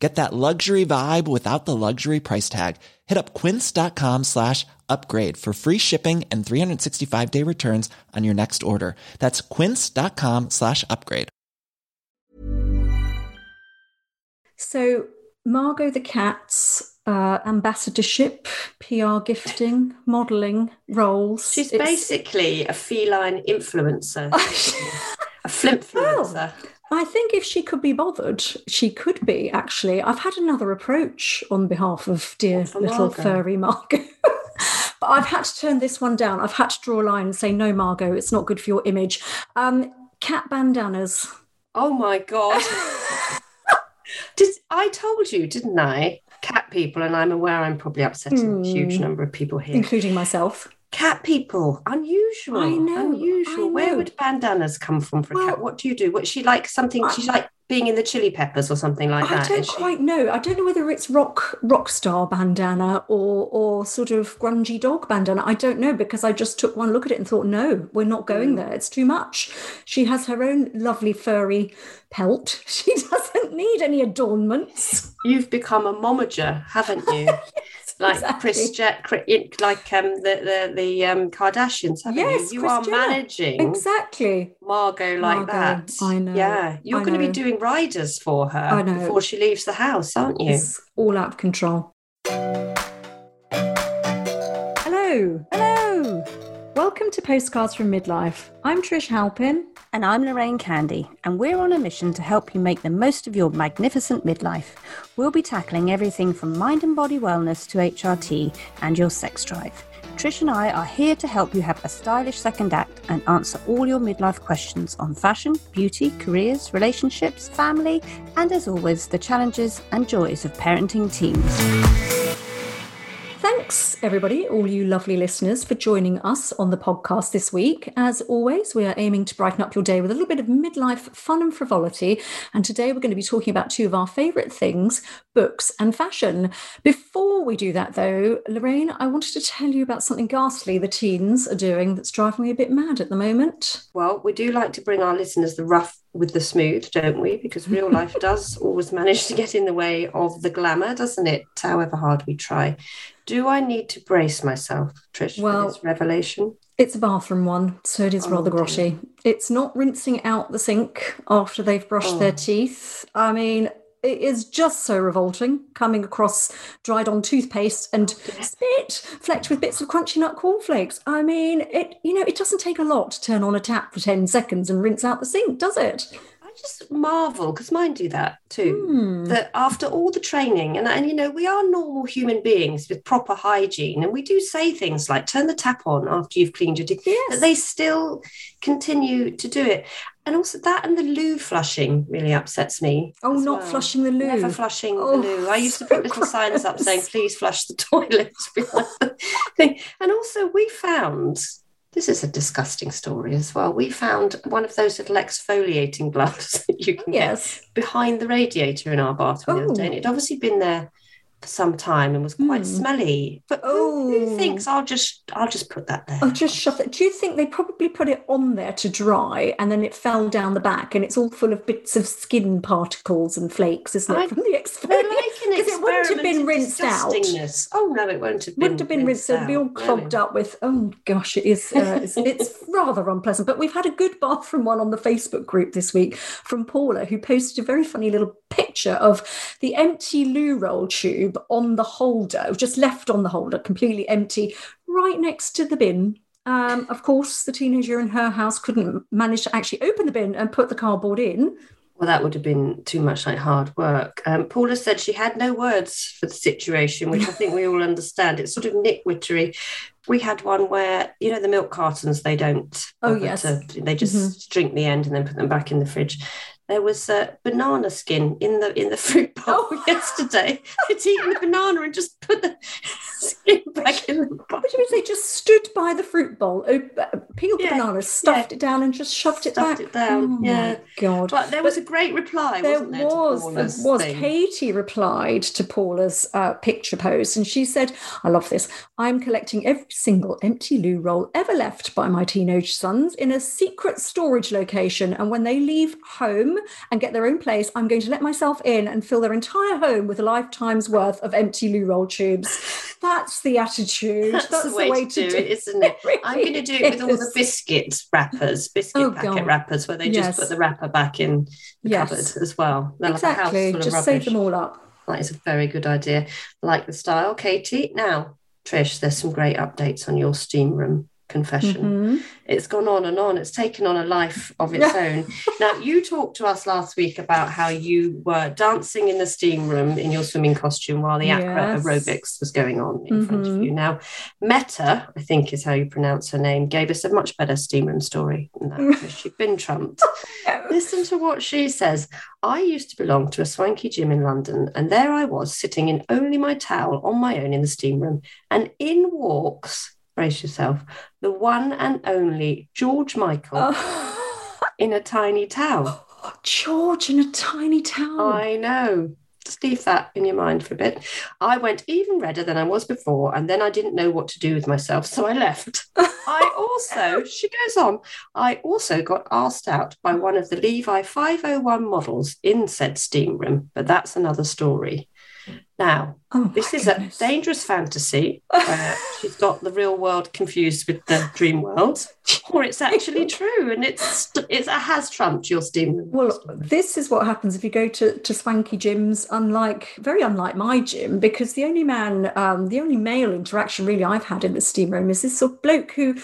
Get that luxury vibe without the luxury price tag. Hit up quince.com slash upgrade for free shipping and 365 day returns on your next order. That's quince.com slash upgrade. So, Margot the Cat's uh, ambassadorship, PR gifting, modelling roles. She's It's- basically a feline influencer, a flimfluencer. I think if she could be bothered, she could be actually. I've had another approach on behalf of dear little Margot? furry Margot. but I've had to turn this one down. I've had to draw a line and say, no, Margot, it's not good for your image. Um, cat bandanas. Oh my god! Did I told you, didn't I? Cat people, and I'm aware I'm probably upsetting a huge Hmm. number of people here. including myself. Cat people, unusual. I know, unusual. I Where would bandanas come from for a cat? What do you do? What she like something? I- She's like being in the Chili Peppers or something like I that. I don't is she? quite know. I don't know whether it's rock rock star bandana or or sort of grungy dog bandana. I don't know because I just took one look at it and thought, no, we're not going hmm. there. It's too much. She has her own lovely furry pelt. She doesn't need any adornments. You've become a momager, haven't you? like Kris, exactly. Je- Chri- like um, the the the um, Kardashians, haven't Yes, you? You are Jenner. managing Exactly. Margot like Margot, that. I know, Yeah, you're I going to be doing riders for her before she leaves the house, aren't you? It's all out of control. Hello. Hello. Welcome to Postcards from Midlife. I'm Trish Halpin. And I'm Lorraine Candy, and we're on a mission to help you make the most of your magnificent midlife. We'll be tackling everything from mind and body wellness to HRT and your sex drive. Trish and I are here to help you have a stylish second act and answer all your midlife questions on fashion, beauty, careers, relationships, family, and as always, the challenges and joys of parenting teens. Thanks, everybody, all you lovely listeners, for joining us on the podcast this week. As always, we are aiming to brighten up your day with a little bit of midlife fun and frivolity. And today we're going to be talking about two of our favourite things books and fashion. Before we do that, though, Lorraine, I wanted to tell you about something ghastly the teens are doing that's driving me a bit mad at the moment. Well, we do like to bring our listeners the rough with the smooth, don't we? Because real life does always manage to get in the way of the glamour, doesn't it? However hard we try. Do I need to brace myself, Trish, Well- for this revelation? It's a bathroom one, so it is Oh, rather dear. It's not rinsing out the sink after they've brushed their Oh. teeth. I mean, it is just so revolting coming across dried on toothpaste and oh, spit flecked with bits of crunchy nut cornflakes. I mean, it you know, it doesn't take a lot to turn on a tap for 10 seconds and rinse out the sink, does it? Just marvel because mine do that too. Hmm. That after all the training, and, and you know, we are normal human beings with proper hygiene, and we do say things like turn the tap on after you've cleaned your teeth, Yes. but they still continue to do it. And also that and the loo flushing really upsets me. Oh, not well. flushing the loo. Never flushing Oh, the loo. I used to put little signs up saying, please flush the toilet. And also, we found this is a disgusting story as well. We found one of those little exfoliating gloves that you can get behind the radiator in our bathroom the Oh. other day. And it'd obviously been there for some time and was quite Hmm. smelly. But who, who Oh. thinks I'll just I'll just put that there? I'll just shove it. Do you think they probably put it on there to dry and then it fell down the back and it's all full of bits of skin particles and flakes, isn't it, I- from the They're exfoliant? like an Because it wouldn't have been rinsed out. Oh no, it won't have been. Wouldn't have been rinsed. It'd be all out. No. clogged up with. Oh gosh, it is. Uh, it's, it's rather unpleasant. But we've had a good bath from one on the Facebook group this week from Paula, who posted a very funny little picture of the empty loo roll tube on the holder, just left on the holder, completely empty, right next to the bin. Um, of course, the teenager in her house couldn't manage to actually open the bin and put the cardboard in. Well, that would have been too much like hard work. Um, Paula said she had no words for the situation, which I think we all understand. It's sort of nitwittery. We had one where, you know, the milk cartons, they don't. Oh, yes. to- they just Mhm. drink the end and then put them back in the fridge. There was a banana skin in the in the fruit bowl Oh. yesterday. They'd eaten the banana and just put the skin back in the bowl. What do you mean they just stood by the fruit bowl, uh, peeled the banana, stuffed yeah. it down, and just shoved it Stuffed back? it down, Oh yeah. god! But there was a great reply, there wasn't there? was, Paula's there was. thing? Katie replied to Paula's uh, picture post, and she said, "I love this. I'm collecting every single empty loo roll ever left by my teenage sons in a secret storage location, and when they leave home and get their own place, I'm going to let myself in and fill their entire home with a lifetime's worth of empty loo roll tubes. That's the attitude. That's, That's, the way, to, do it, isn't it? It I'm going to do it with all the is. biscuit wrappers, biscuit Oh, packet God. wrappers, where they just put the wrapper back in the Yes. cupboard as well. They'll have a house Exactly. full Just save them all up. That is a very good idea. I like the style, Katie. Now, Trish, there's some great updates on your steam room confession. Mhm. It's gone on and on. It's taken on a life of its own. Now, you talked to us last week about how you were dancing in the steam room in your swimming costume while the Yes. aerobics was going on in front of Mhm. you. Now, Meta, I think is how you pronounce her name, gave us a much better steam room story than that. You've been trumped. Listen to what she says. I used to belong to a swanky gym in London, and there I was sitting in only my towel on my own in the steam room, and in walks, brace yourself, the one and only George Michael Oh, in a tiny towel. George in a tiny towel. I know. Just leave that in your mind for a bit. I went even redder than I was before, and then I didn't know what to do with myself, so I left. I also, she goes on, I also got asked out by one of the Levi 501 models in said steam room, but that's another story. Now, Oh, this is goodness. a dangerous fantasy where she's got the real world confused with the dream world, or it's actually true and it's, it's it has trumped your steam. Well, this is what happens if you go to, to swanky gyms, unlike very unlike my gym, because the only man, um, the only male interaction really I've had in the steam room is this sort of bloke who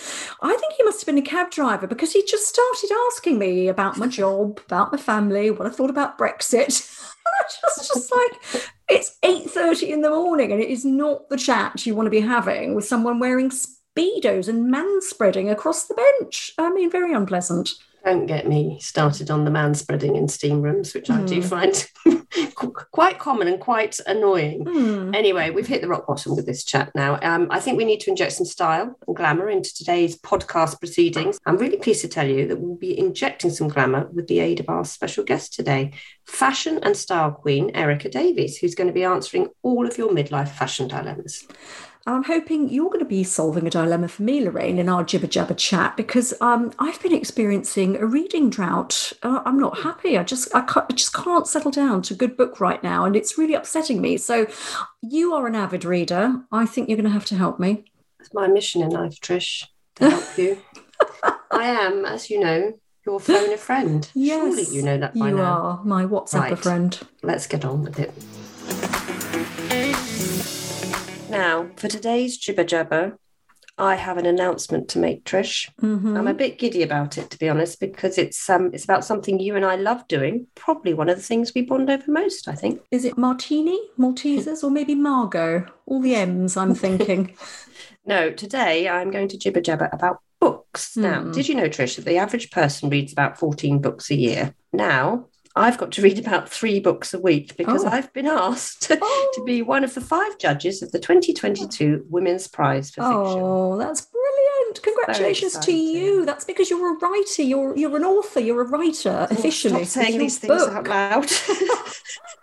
I think he must have been a cab driver because he just started asking me about my job, about my family, what I thought about Brexit. And I just just like it's 8:30 in the morning and it is not the chat you want to be having with someone wearing speedos and man spreading across the bench. I mean, very unpleasant. Don't get me started on the man spreading in steam rooms, which I do Hmm. find quite common and quite annoying. Hmm. Anyway, we've hit the rock bottom with this chat now. Um, I think we need to inject some style and glamour into today's podcast proceedings. I'm really pleased to tell you that we'll be injecting some glamour with the aid of our special guest today, fashion and style queen Erica Davies, who's going to be answering all of your midlife fashion dilemmas. I'm hoping you're going to be solving a dilemma for me, Lorraine, in our jibber jabber chat because um, I've been experiencing a reading drought. Uh, I'm not happy. I just I, can't, I just can't settle down to a good book right now, and it's really upsetting me. So, you are an avid reader. I think you're going to have to help me. It's my mission in life, Trish, to help you. I am, as you know, your phone a friend. Surely you know that by You now. are my WhatsApp Right. friend. Let's get on with it. Now, for today's jibber jabber, I have an announcement to make, Trish. Mhm. I'm a bit giddy about it, to be honest, because it's um it's about something you and I love doing. Probably one of the things we bond over most, I think. Is it Martini, Maltesers, or maybe Margot? All the M's, I'm thinking. No, today I'm going to jibber jabber about books. Now, Hmm. did you know, Trish, that the average person reads about 14 books a year? Now, I've got to read about three books a week because Oh. I've been asked Oh. to be oh. one of the five judges of the 2022 Women's Prize for Fiction. Oh, that's brilliant! Congratulations to you. That's because you're a writer. You're you're an author. You're a writer oh, officially. Stop saying these things book. out loud.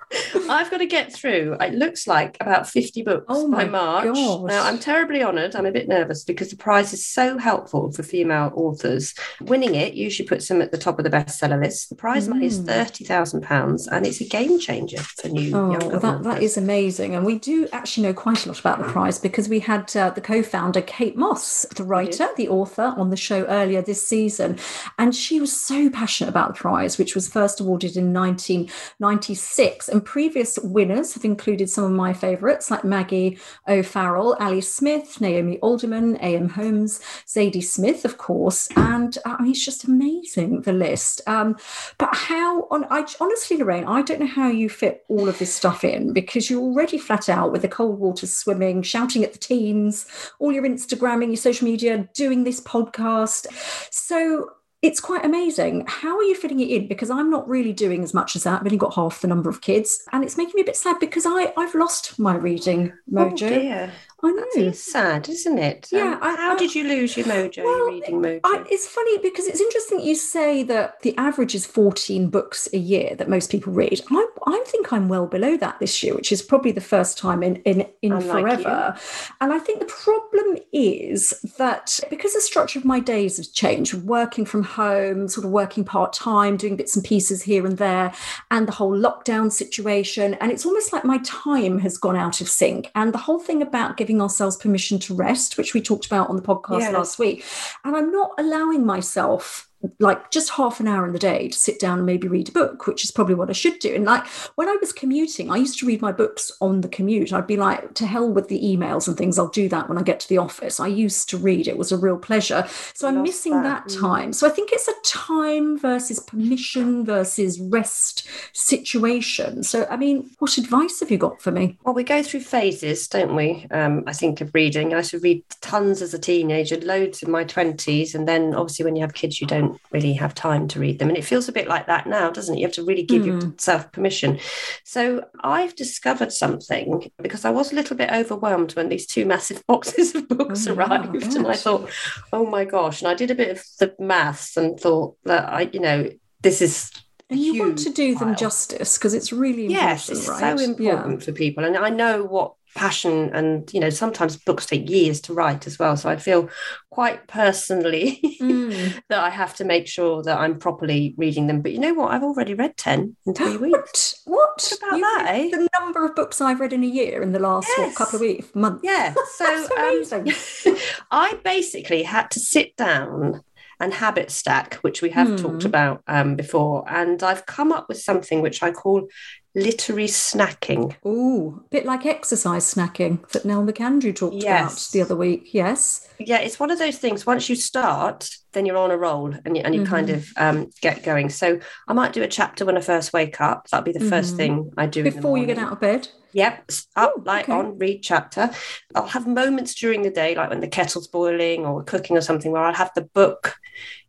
I've got to get through. It looks like about 50 books Oh by March. gosh. Now, I'm terribly honoured. I'm a bit nervous because the prize is so helpful for female authors. Winning it usually puts them at the top of the bestseller list. The prize money is Mm. £30,000 and it's a game changer for new Oh, younger that, that authors. is amazing. And we do actually know quite a lot about the prize because we had uh, the co founder, Kate Mosse, the writer, the author, on the show earlier this season. And she was so passionate about the prize, which was first awarded in 1996. And previous winners have included some of my favourites like Maggie O'Farrell, Ali Smith, Naomi Alderman, A.M. Homes, Zadie Smith, of course. And uh, I mean, it's just amazing, the list. Um, but how on I honestly, Lorraine, I don't know how you fit all of this stuff in because you're already flat out with the cold water swimming, shouting at the teens, all your Instagramming, your social media, doing this podcast. So it's quite amazing. How are you fitting it in? Because I'm not really doing as much as that. I've only got half the number of kids, and it's making me a bit sad because I I've lost my reading oh, mojo. Oh dear. I know. That is sad, isn't it? Yeah, Um, I- how I- did you lose your mojo, your reading mojo? I, it's funny because it's interesting you say that the average is 14 books a year that most people read. I, I think I'm well below that this year, which is probably the first time in, in, in Unlike you. forever. And I think the problem is that because the structure of my days has changed, working from home, sort of working part time, doing bits and pieces here and there, and the whole lockdown situation. And it's almost like my time has gone out of sync. And the whole thing about giving ourselves permission to rest, which we talked about on the podcast Yes. last week. And I'm not allowing myself like just half an hour in the day to sit down and maybe read a book, which is probably what I should do. And like when I was commuting, I used to read my books on the commute. I'd be like, to hell with the emails and things. I'll do that when I get to the office. I used to read. It was a real pleasure. So I'm Love missing that. that Mm. time. So I think it's a time versus permission versus rest situation. So I mean, what advice have you got for me? Well, we go through phases, don't we? Um, I think of reading. I used to read tons as a teenager, loads in my 20s. And then obviously, when you have kids, you don't really have time to read them. And it feels a bit like that now, doesn't it? You have to really give Mm. yourself permission. So I've discovered something because I was a little bit overwhelmed when these two massive boxes of books Oh, yeah, arrived. and I thought, oh my gosh. And I did a bit of the maths and thought that I, you know, this is And you want to do them pile. justice because it's really important, yes it's right? so Yeah. important for people and i know what passion and you know sometimes books take years to write as well so i feel quite personally Mm. that i have to make sure that i'm properly reading them but you know what i've already read 10 in three weeks What? What? About You've that, eh? The number of books I've read in a year in the last what, couple of weeks, month yeah so That's um, i basically had to sit down and habit stack which we have Hmm. talked about um, before and i've come up with something which i call literary snacking Ooh, a bit like exercise snacking that Nell McAndrew talked about the other week. Yes. yeah it's one of those things once you start then you're on a roll and you, and you kind Mhm. of um, get going so i might do a chapter when i first wake up that'll be the first Mhm. thing i do Before you get out of bed. Yep, up, light okay. on, read chapter. I'll have moments during the day, like when the kettle's boiling or cooking or something, where I'll have the book,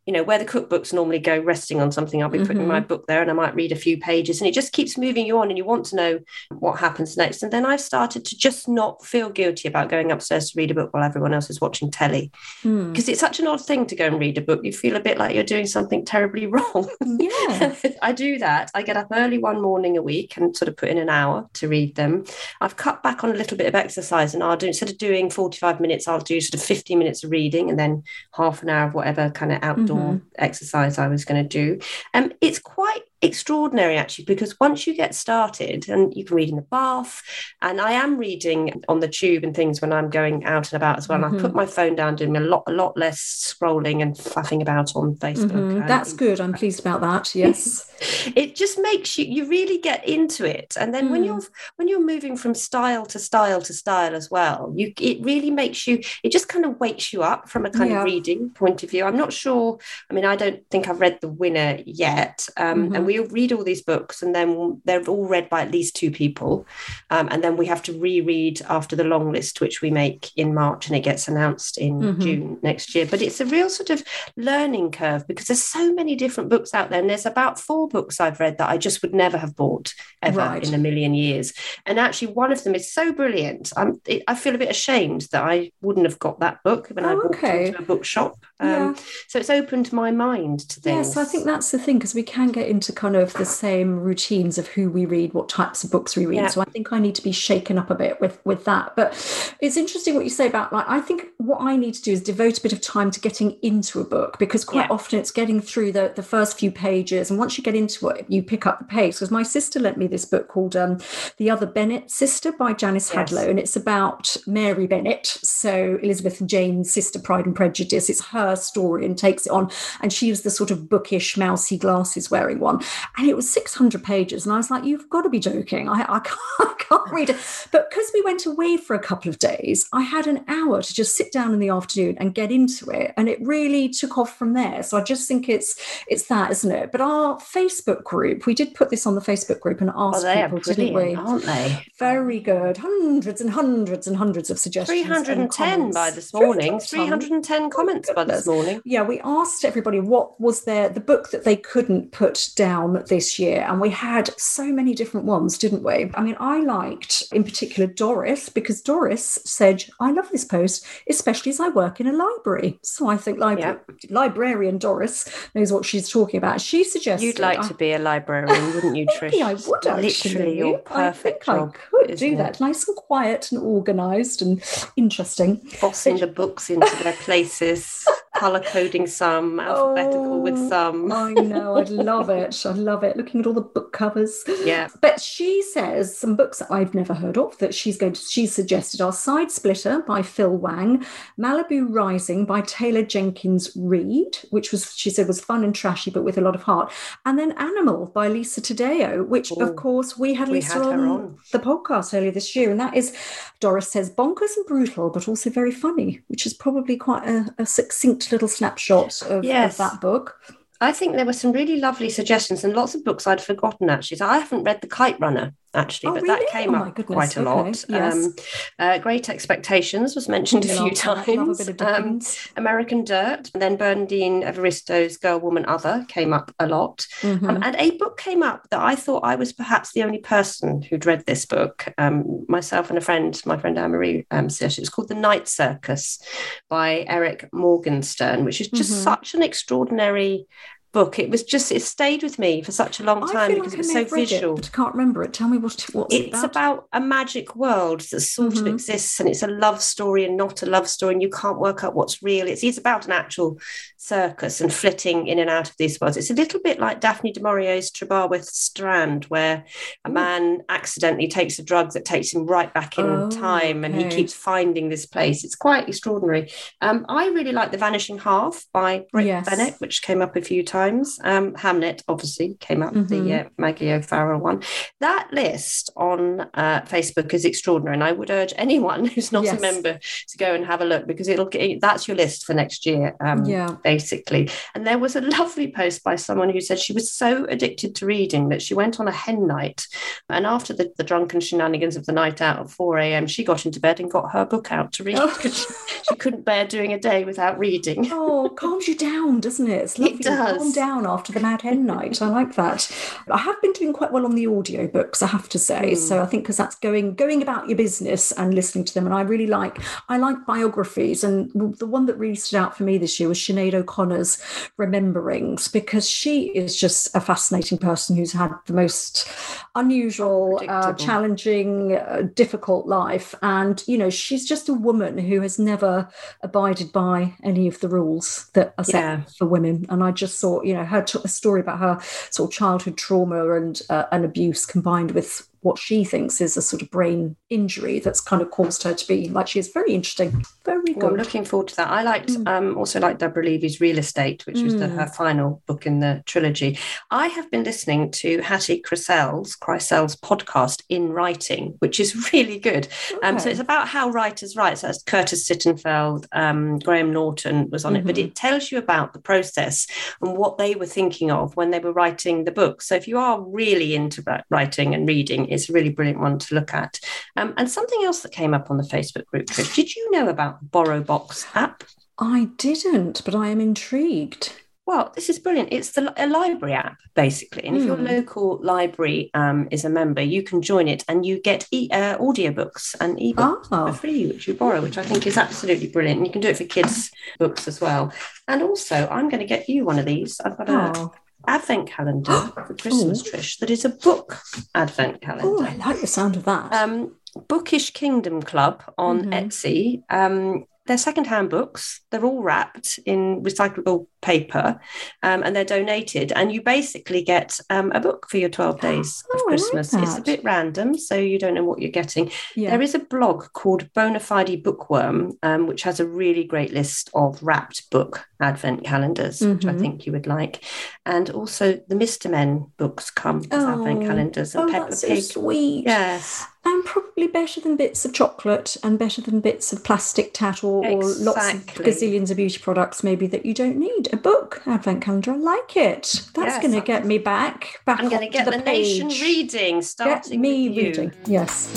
you know, where the cookbooks normally go resting on something. I'll be putting Mm-hmm. my book there and I might read a few pages and it just keeps moving you on and you want to know what happens next. And then I've started to just not feel guilty about going upstairs to read a book while everyone else is watching telly Mm. because it's such an odd thing to go and read a book. You feel a bit like you're doing something terribly wrong. Yeah. I do that. I get up early one morning a week and sort of put in an hour to read them. I've cut back on a little bit of exercise and I'll do instead of doing 45 minutes, I'll do sort of 50 minutes of reading and then half an hour of whatever kind of outdoor exercise I was going to do. Um, it's quite extraordinary actually because once you get started and you can read in the bath and I am reading on the tube and things when I'm going out and about as well. And I put my phone down doing a lot a lot less scrolling and faffing about on Facebook. Mhm. and That's good. I'm pleased about that. Yes. it just makes you you really get into it and then when Mm. you're when you're moving from style to style to style as well you it really makes you it just kind of wakes you up from a kind Yeah. of reading point of view i'm not sure i mean i don't think i've read the winner yet um, Mhm. and we read all these books and then they're all read by at least two people um, and then we have to reread after the long list which we make in march and it gets announced in Mhm. june next year but it's a real sort of learning curve because there's so many different books out there and there's about four books I've read that I just would never have bought ever Right. in a million years. And actually, one of them is so brilliant. I'm, it, I feel a bit ashamed that I wouldn't have got that book when I Oh, walked okay. into a bookshop. Um, Yeah. So it's opened my mind to things. Yes, I think that's the thing because we can get into kind of the same routines of who we read, what types of books we read. Yeah. So I think I need to be shaken up a bit with with that. But it's interesting what you say about like I think what I need to do is devote a bit of time to getting into a book because quite Yeah. often it's getting through the the first few pages and once you get into it, you pick up the pace. Because my sister lent me this book called um, The Other Bennet Sister by Janice Yes. Hadlow, and it's about Mary Bennet, so Elizabeth and Jane's sister, Pride and Prejudice. It's her story and takes it on and she was the sort of bookish, mousy glasses wearing one. And it was 600 pages. And I was like, you've got to be joking. I, I, can't, I can't read it. But because we went away for a couple of days, I had an hour to just sit down in the afternoon and get into it. And it really took off from there. So I just think it's it's that, isn't it? But our Facebook group, we did put this on the Facebook group and oh, asked Oh, people, didn't we? aren't they? Very good. Hundreds and hundreds and hundreds of suggestions. 310 by this morning. 310. 310 comments by this morning. Yeah, we asked everybody what was their the book that they couldn't put down this year, and we had so many different ones, didn't we? I mean, I liked in particular Doris because Doris said, "I love this post, especially as I work in a library." So I think libra- librarian Doris knows what she's talking about. She suggested You'd like I- to be a librarian, wouldn't you, Trish? Maybe I would actually. Literally your perfect I job. I could do it? that. Nice and quiet and organised and interesting. Bossing the books into their places, colour coding some, alphabetical with Oh, some. I know, I'd love it. I'd love it. Looking at all the book covers. Yeah. But she says some books that I've never heard of that she's going to, she suggested are Side Splitter by Phil Wang, Malibu Rising by Taylor Jenkins Reid, which was, she said, was fun and trashy, but with a lot of heart. And then Animal by Lisa Taddeo, which Ooh, of course we had we Lisa had on, on. the podcast earlier this year. And that is, Doris says, bonkers and brutal, but also very funny, which is probably quite a, a succinct little snapshots of, of that book. I think there were some really lovely suggestions and lots of books I'd forgotten actually. So I haven't read The Kite Runner actually, Oh, but really? that came Oh, up goodness. quite a Okay, lot. yes. Um, uh, Great Expectations was mentioned a few. A times. of Um, American Dirt, and then Bernardine Evaristo's Girl, Woman, Other came up a lot. Mhm. Um, and a book came up that I thought I was perhaps the only person who'd read this book. Um, myself and a friend, my friend Anne Marie, um, it was called The Night Circus by Erin Morgenstern, which is just Mhm. such an extraordinary book. It was just, it stayed with me for such a long time because like it was so may have read visual. It, can't remember it. Tell me what what's it It's about. about a magic world that sort of Mhm. exists, and it's a love story and not a love story, and you can't work out what's real. It's, it's about an actual circus and flitting in and out of these worlds. It's a little bit like Daphne du Maurier's Trebarwith Strand, where a man accidentally takes a drug that takes him right back in Oh, time, and he keeps finding this place. It's quite extraordinary. Um, I really like The Vanishing Half by Brit Yes. Bennett, which came up a few times. Um, Hamnet, obviously, came up, Mhm. the uh, Maggie O'Farrell one. That list on uh, Facebook is extraordinary, and I would urge anyone who's not Yes. a member to go and have a look because it'll that's your list for next year. Um, Yeah. Basically. And there was a lovely post by someone who said she was so addicted to reading that she went on a hen night, and after the, the drunken shenanigans of the night out at four a.m., she got into bed and got her book out to read Oh. she, she couldn't bear doing a day without reading. Oh, calms you down, doesn't it? It's lovely to does. calm down after the Mad Hen night. I like that. I have been doing quite well on the audiobooks, I have to say. Hmm. So I think because that's going going about your business and listening to them. And I really like I like biographies. And the one that really stood out for me this year was Sinead O'Connor's Rememberings, because she is just a fascinating person who's had the most unusual, uh, challenging, uh, difficult life. And, you know, she's just a woman who has never abided by any of the rules that are set Yeah. for women. And I just thought, you know, her t- story about her sort of childhood trauma and uh, and abuse combined with what she thinks is a sort of brain injury that's kind of caused her to be like she is very interesting, very Well, good. looking forward to that. I liked Mm. um, also like Deborah Levy's Real Estate, which was the, Mm. her final book in the trilogy. I have been listening to Hattie Crisell's Crisell's podcast in writing, which is really good. Um, so it's about how writers write. So that's Curtis Sittenfeld, um, Graham Norton was on it, but Mhm. it tells you about the process and what they were thinking of when they were writing the book. So if you are really into writing and reading, it's a really brilliant one to look at. Um, and something else that came up on the Facebook group, Trish, did you know about the Borrow Box app? I didn't, but I am intrigued. Well, this is brilliant. It's the a library app basically, and if your Hmm. local library um, is a member, you can join it, and you get e- uh, audiobooks and ebooks Ah. for free, which you borrow, which I think is absolutely brilliant. And you can do it for kids' books as well. And also, I'm going to get you one of these. I've got a Oh, advent calendar for Christmas, Ooh. Trish. That is a book advent calendar. oh, I like the sound of that. Um, Bookish Kingdom Club on Mhm. Etsy um, They're secondhand books. They're all wrapped in recyclable paper um, and they're donated. And you basically get um, a book for your 12 days Oh, of I like Christmas. it's a bit random, so you don't know what you're getting. Yeah. There is a blog called Bonafide Bookworm, um, which has a really great list of wrapped book advent calendars, which I Mhm. think you would like. And also the Mr. Men books come as advent Oh. calendars and oh, Peppa that's so sweet. Yes. And probably better than bits of chocolate and better than bits of plastic tat or, or lots of gazillions of beauty products maybe that you don't need. A book advent calendar, I like it. That's Yes, going to I'm- get me back back I'm going to onto get the, the, nation page. reading, Get starting me with you. reading. Yes.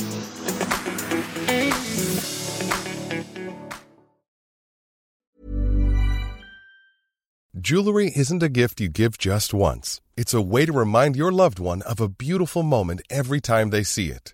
Jewelry isn't a gift you give just once. It's a way to remind your loved one of a beautiful moment every time they see it.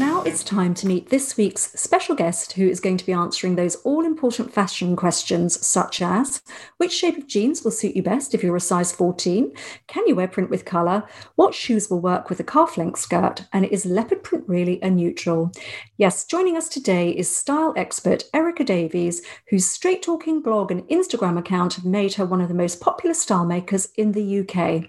Now it's time to meet this week's special guest who is going to be answering those all important fashion questions, such as which shape of jeans will suit you best if you're a size 14? Can you wear print with colour? What shoes will work with a calf length skirt? And is leopard print really a neutral? Yes, joining us today is style expert Erica Davies, whose straight talking blog and Instagram account have made her one of the most popular style makers in the UK.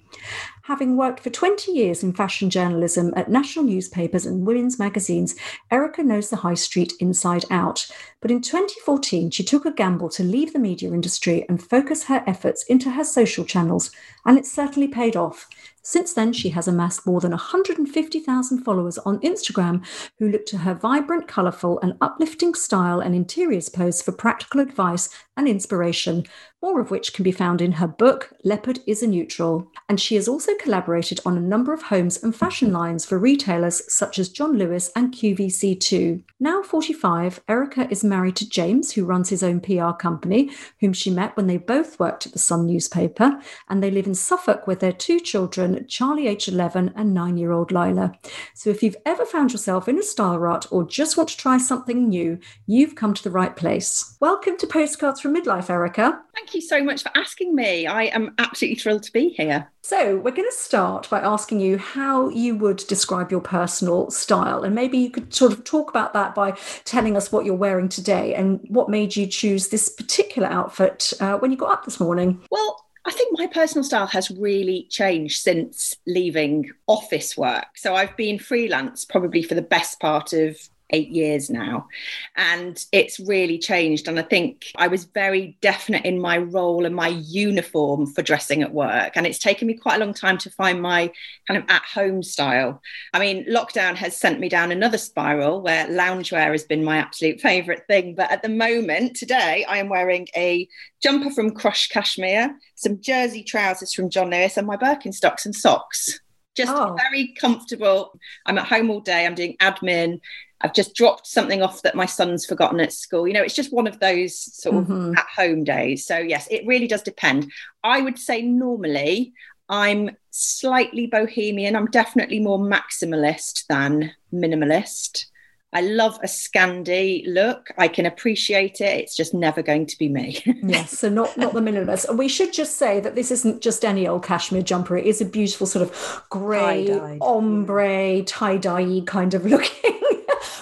Having worked for 20 years in fashion journalism at national newspapers and women's magazines, Erica knows the high street inside out. But in 2014, she took a gamble to leave the media industry and focus her efforts into her social channels, and it certainly paid off. Since then, she has amassed more than 150,000 followers on Instagram who look to her vibrant, colourful, and uplifting style and interiors posts for practical advice and inspiration, more of which can be found in her book, Leopard is a Neutral. And she has also collaborated on a number of homes and fashion lines for retailers such as John Lewis and QVC2. Now 45, Erica is married to James, who runs his own PR company, whom she met when they both worked at the Sun newspaper, and they live in Suffolk with their two children, Charlie, age 11, and nine year old Lila. So if you've ever found yourself in a style rut or just want to try something new, you've come to the right place. Welcome to Postcards from Midlife, Erica. Thank you so much for asking me. I am absolutely thrilled to be here. So, we're going to start by asking you how you would describe your personal style. And maybe you could sort of talk about that by telling us what you're wearing today and what made you choose this particular outfit uh, when you got up this morning. Well, I think my personal style has really changed since leaving office work. So I've been freelance probably for the best part of eight years now. And it's really changed. And I think I was very definite in my role and my uniform for dressing at work. And it's taken me quite a long time to find my kind of at home style. I mean, lockdown has sent me down another spiral where loungewear has been my absolute favorite thing. But at the moment, today, I am wearing a jumper from Crush Cashmere, some jersey trousers from John Lewis, and my Birkenstocks and socks. Just Oh. very comfortable. I'm at home all day, I'm doing admin. I've just dropped something off that my son's forgotten at school. You know, it's just one of those sort of Mhm. at home days. So, yes, it really does depend. I would say normally I'm slightly bohemian. I'm definitely more maximalist than minimalist. I love a Scandi look. I can appreciate it. It's just never going to be me. Yes, so not not the minimalist. And we should just say that this isn't just any old cashmere jumper. It is a beautiful sort of grey, ombre, tie-dye kind of looking,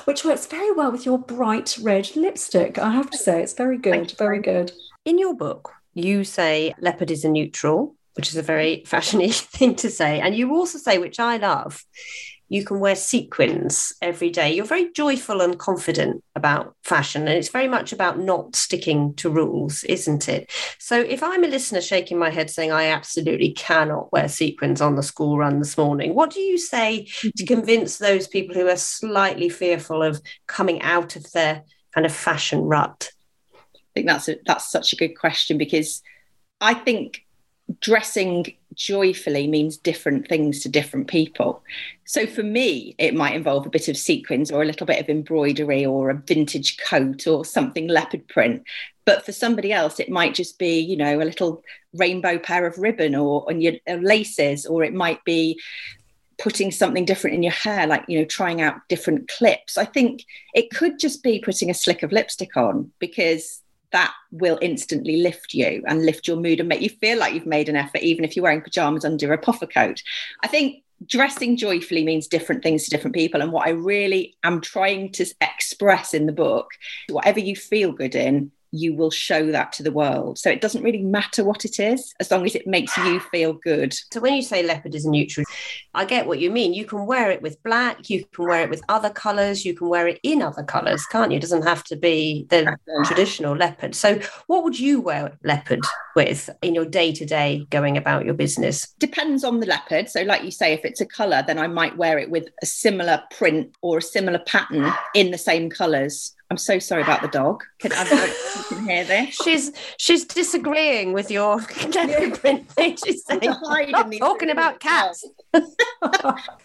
which works very well with your bright red lipstick. I have to say, it's very good, very good. In your book, you say leopard is a neutral, which is a very fashiony thing to say. And you also say, which I love, you can wear sequins every day. You're very joyful and confident about fashion, and it's very much about not sticking to rules, isn't it? So, if I'm a listener shaking my head saying, I absolutely cannot wear sequins on the school run this morning, what do you say to convince those people who are slightly fearful of coming out of their kind of fashion rut? I think that's a, that's such a good question because I think dressing joyfully means different things to different people. So for me, it might involve a bit of sequins or a little bit of embroidery or a vintage coat or something leopard print. But for somebody else, it might just be, you know, a little rainbow pair of ribbon or on your uh, laces, or it might be putting something different in your hair, like, you know, trying out different clips. I think it could just be putting a slick of lipstick on because that will instantly lift you and lift your mood and make you feel like you've made an effort, even if you're wearing pajamas under a puffer coat. I think dressing joyfully means different things to different people. And what I really am trying to express in the book, whatever you feel good in, you will show that to the world. So it doesn't really matter what it is, as long as it makes you feel good. So when you say leopard is a neutral, I get what you mean. You can wear it with black, you can wear it with other colours, you can wear it in other colours, can't you? It doesn't have to be the traditional leopard. So what would you wear leopard with in your day to day going about your business? Depends on the leopard. So, like you say, if it's a colour, then I might wear it with a similar print or a similar pattern in the same colours. I'm so sorry about the dog. Can, I can hear this. She's she's disagreeing with your leopard print thing. She's saying, talking about cats.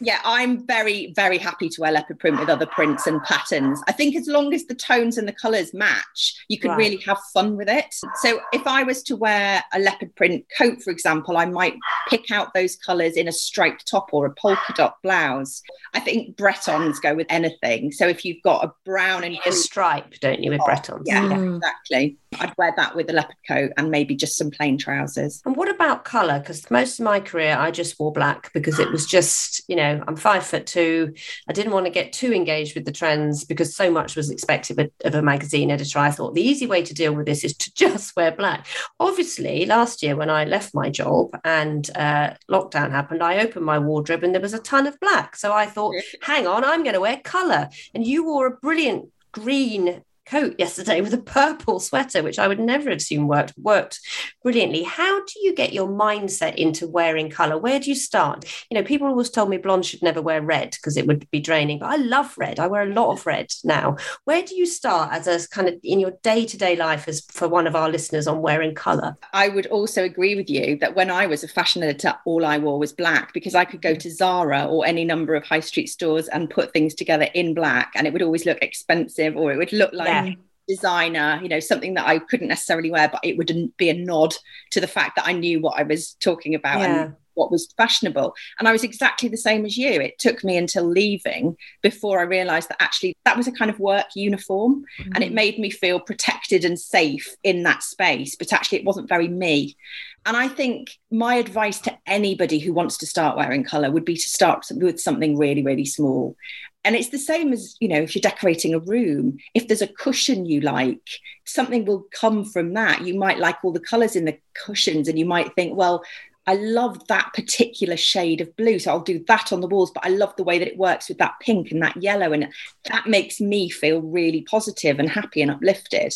yeah, I'm very very happy to wear leopard print with other prints and patterns. I think as long as the tones and the colours match, you can right. really have fun with it. So if I was to wear a leopard print coat, for example, I might pick out those colours in a striped top or a polka dot blouse. I think Bretons go with anything. So if you've got a brown and stripe, don't you, with oh, Bretons? Yeah, mm. exactly. I'd wear that with a leopard coat and maybe just some plain trousers. And what about colour? Because most of my career, I just wore black because it was just, you know, I'm five foot two. I didn't want to get too engaged with the trends because so much was expected of a magazine editor. I thought the easy way to deal with this is to just wear black. Obviously, last year when I left my job and uh, lockdown happened, I opened my wardrobe and there was a ton of black. So I thought, hang on, I'm going to wear colour. And you wore a brilliant green coat yesterday with a purple sweater, which I would never have assumed worked worked brilliantly. How do you get your mindset into wearing color? Where do you start? You know, people always told me blonde should never wear red because it would be draining, but I love red. I wear a lot of red now. Where do you start as a kind of in your day to day life as for one of our listeners on wearing color? I would also agree with you that when I was a fashion editor, all I wore was black because I could go mm. to Zara or any number of high street stores and put things together in black and it would always look expensive or it would look like yeah. designer, you know, something that I couldn't necessarily wear, but it would be a nod to the fact that I knew what I was talking about yeah. and what was fashionable. And I was exactly the same as you. It took me until leaving before I realized that actually that was a kind of work uniform mm-hmm. and it mm. made me feel protected and safe in that space, but actually it wasn't very me. And I think my advice to anybody who wants to start wearing color would be to start with something really, really small and it's the same as you know if you're decorating a room if there's a cushion you like something will come from that you might like all the colors in the cushions and you might think well I love that particular shade of blue. So I'll do that on the walls, but I love the way that it works with that pink and that yellow. And that makes me feel really positive and happy and uplifted.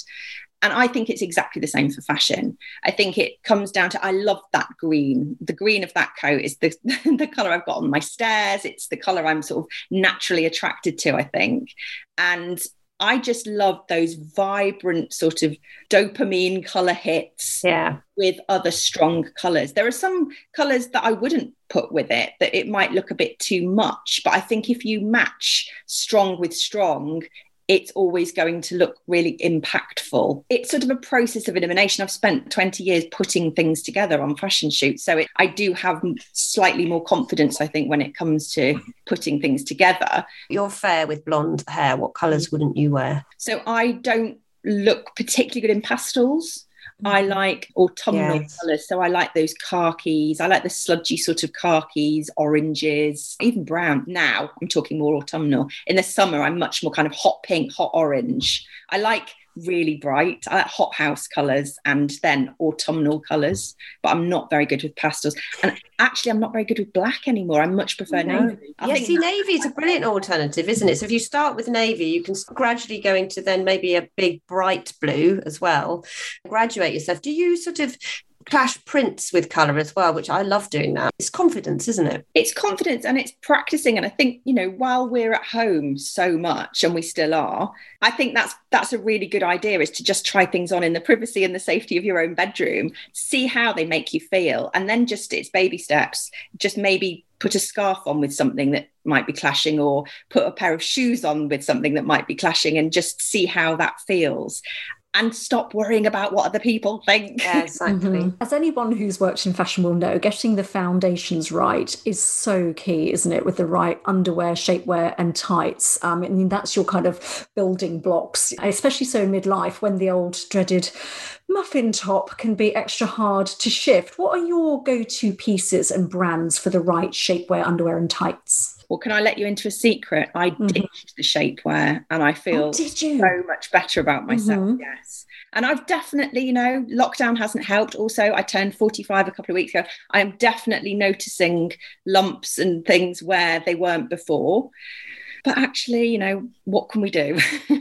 And I think it's exactly the same for fashion. I think it comes down to I love that green. The green of that coat is the, the color I've got on my stairs. It's the color I'm sort of naturally attracted to, I think. And I just love those vibrant sort of dopamine color hits yeah. with other strong colors. There are some colors that I wouldn't put with it that it might look a bit too much, but I think if you match strong with strong, it's always going to look really impactful. It's sort of a process of elimination. I've spent 20 years putting things together on fashion shoots. So it, I do have slightly more confidence, I think, when it comes to putting things together. You're fair with blonde hair. What colours wouldn't you wear? So I don't look particularly good in pastels. I mm-hmm. like autumnal yes. colours. So I like those khakis. I like the sludgy sort of khakis, oranges, even brown. Now I'm talking more autumnal. In the summer, I'm much more kind of hot pink, hot orange. I like really bright. I like hot house colours and then autumnal colours, but I'm not very good with pastels. And actually, I'm not very good with black anymore. I much prefer No. navy. I Yeah, see, navy is a brilliant alternative, isn't it? So if you start with navy, you can gradually go into then maybe a big bright blue as well. Graduate yourself. Do you sort of clash prints with colour as well, which I love doing that? It's confidence, isn't it? it's confidence and it's practicing and i think you know while we're at home so much and we still are i think that's that's a really good idea is to just try things on in the privacy and the safety of your own bedroom see how they make you feel and then just it's baby steps just maybe put a scarf on with something that might be clashing or put a pair of shoes on with something that might be clashing and just see how that feels and stop worrying about what other people think Yeah, exactly. Mhm. As anyone who's worked in fashion will know, getting the foundations right is so key, isn't it? With the right underwear, shapewear, and tights. Um, I mean, that's your kind of building blocks, especially so in midlife when the old dreaded muffin top can be extra hard to shift. What are your go to pieces and brands for the right shapewear, underwear, and tights? Well, can I let you into a secret? I Mhm. ditched the shapewear and I feel Oh, so much better about myself. Mhm. Yes. And I've definitely, you know, lockdown hasn't helped. Also, I turned 45 a couple of weeks ago. I am definitely noticing lumps and things where they weren't before. But actually, you know, what can we do?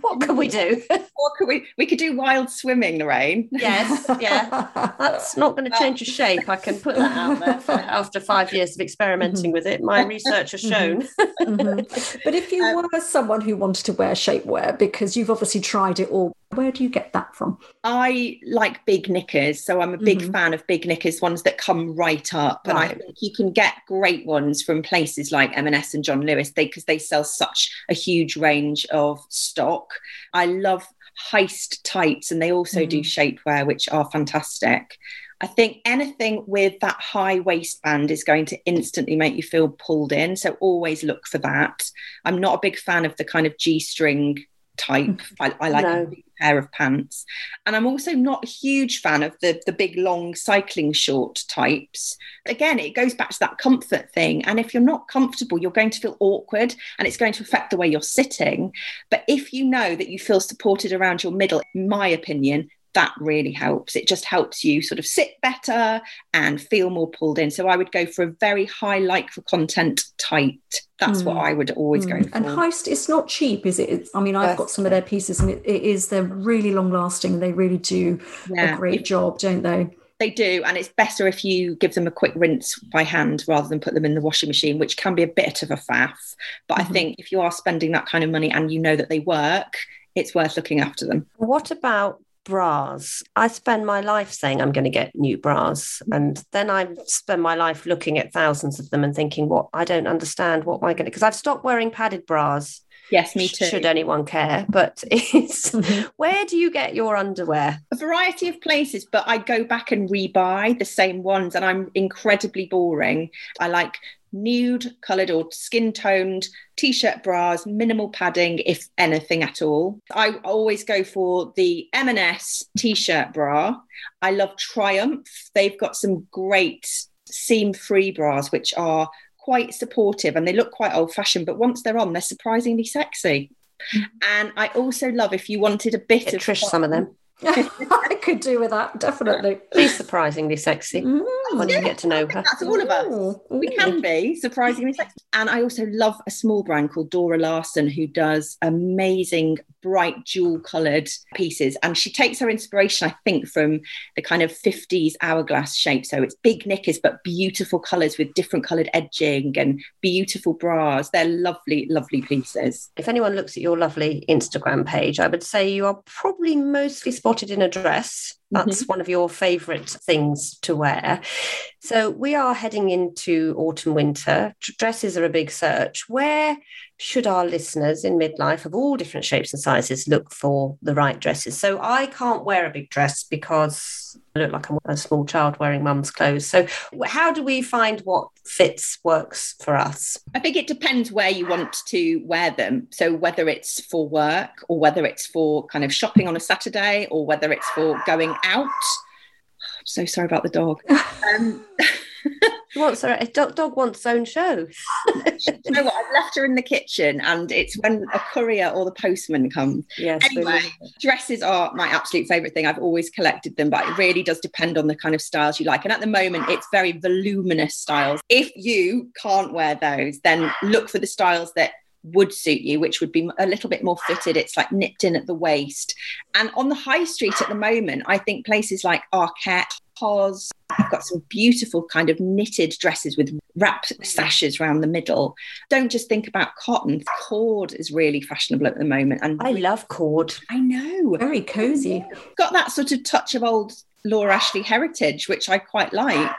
What can we do? what can we? We could do wild swimming, Lorraine. yes, yeah. That's not going to change your shape. I can put that out there for, after five years of experimenting with it. My research has shown. Mhm. But if you Um, were someone who wanted to wear shapewear, because you've obviously tried it all, where do you get that from? I like big knickers, so I'm a big Mhm. fan of big knickers, ones that come right up. And I think you can get great ones from places like M&S and John Lewis, because they sell such a huge range of stock. I love heist tights, and they also do shapewear, which are fantastic. I think anything with that high waistband is going to instantly make you feel pulled in. So always look for that. I'm not a big fan of the kind of G string type. I, I like No. Pair of pants. And I'm also not a huge fan of the, the big long cycling short types. Again, it goes back to that comfort thing. And if you're not comfortable, you're going to feel awkward and it's going to affect the way you're sitting. But if you know that you feel supported around your middle, in my opinion, that really helps. It just helps you sort of sit better and feel more pulled in. So I would go for a very high like for content tight. That's what Mm. I would always go for. And Heist, it's not cheap, is it? It's, I mean, I've got some of their pieces, and it, it is. They're really long lasting, and they really do Yeah. a great job, don't they? They do, and it's better if you give them a quick rinse by hand rather than put them in the washing machine, which can be a bit of a faff. But Mhm. I think if you are spending that kind of money and you know that they work, it's worth looking after them. What about bras? I spend my life saying I'm going to get new bras, and then I spend my life looking at thousands of them and thinking, "What? I don't understand. What am I going to?" Because I've stopped wearing padded bras. Yes, me too. Should anyone care? But it's Mhm. where do you get your underwear? a variety of places, but I go back and rebuy the same ones, and I'm incredibly boring. I like nude coloured or skin toned t-shirt bras, minimal padding, if anything at all. I always go for the M&S t-shirt bra. I love Triumph. They've got some great seam-free bras, which are quite supportive and they look quite old-fashioned, but once they're on, they're surprisingly sexy. Mm. And I also love if you wanted a bit Get of Trish some of them. I could do with that, definitely. She's surprisingly sexy Mm. once you get to know her. That's all of us. Ooh, We can be surprisingly sexy. And I also love a small brand called Dora Larsen who does amazing bright jewel coloured pieces. And she takes her inspiration, I think, from the kind of 50s hourglass shape. So it's big knickers, but beautiful colours with different coloured edging and beautiful bras. They're lovely, lovely pieces. If anyone looks at your lovely Instagram page, I would say you are probably mostly spotted in a dress. That's mm-hmm. one of your favourite things to wear. So we are heading into autumn winter. Dresses are a big search. Where should our listeners in midlife of all different shapes and sizes look for the right dresses? So I can't wear a big dress because I look like I'm a small child wearing mum's clothes. So how do we find what fits, works for us? I think it depends where you want to wear them. So whether it's for work or whether it's for kind of shopping on a Saturday or whether it's for going out. I'm so sorry about the dog. Um, wants her, a dog, dog wants own show. you know what? I've left her in the kitchen, and it's when a courier or the postman comes. Yes. Anyway, dresses are my absolute favorite thing. I've always collected them, but it really does depend on the kind of styles you like. And at the moment, it's very voluminous styles. If you can't wear those, then look for the styles that would suit you, which would be a little bit more fitted. It's like nipped in at the waist. And on the high street at the moment, I think places like Arket, Hoz, I've got some beautiful kind of knitted dresses with wrap sashes around the middle. Don't just think about cotton. Cord is really fashionable at the moment. And I love cord. I know. Very cozy. Got that sort of touch of old Laura Ashley heritage, which I quite like.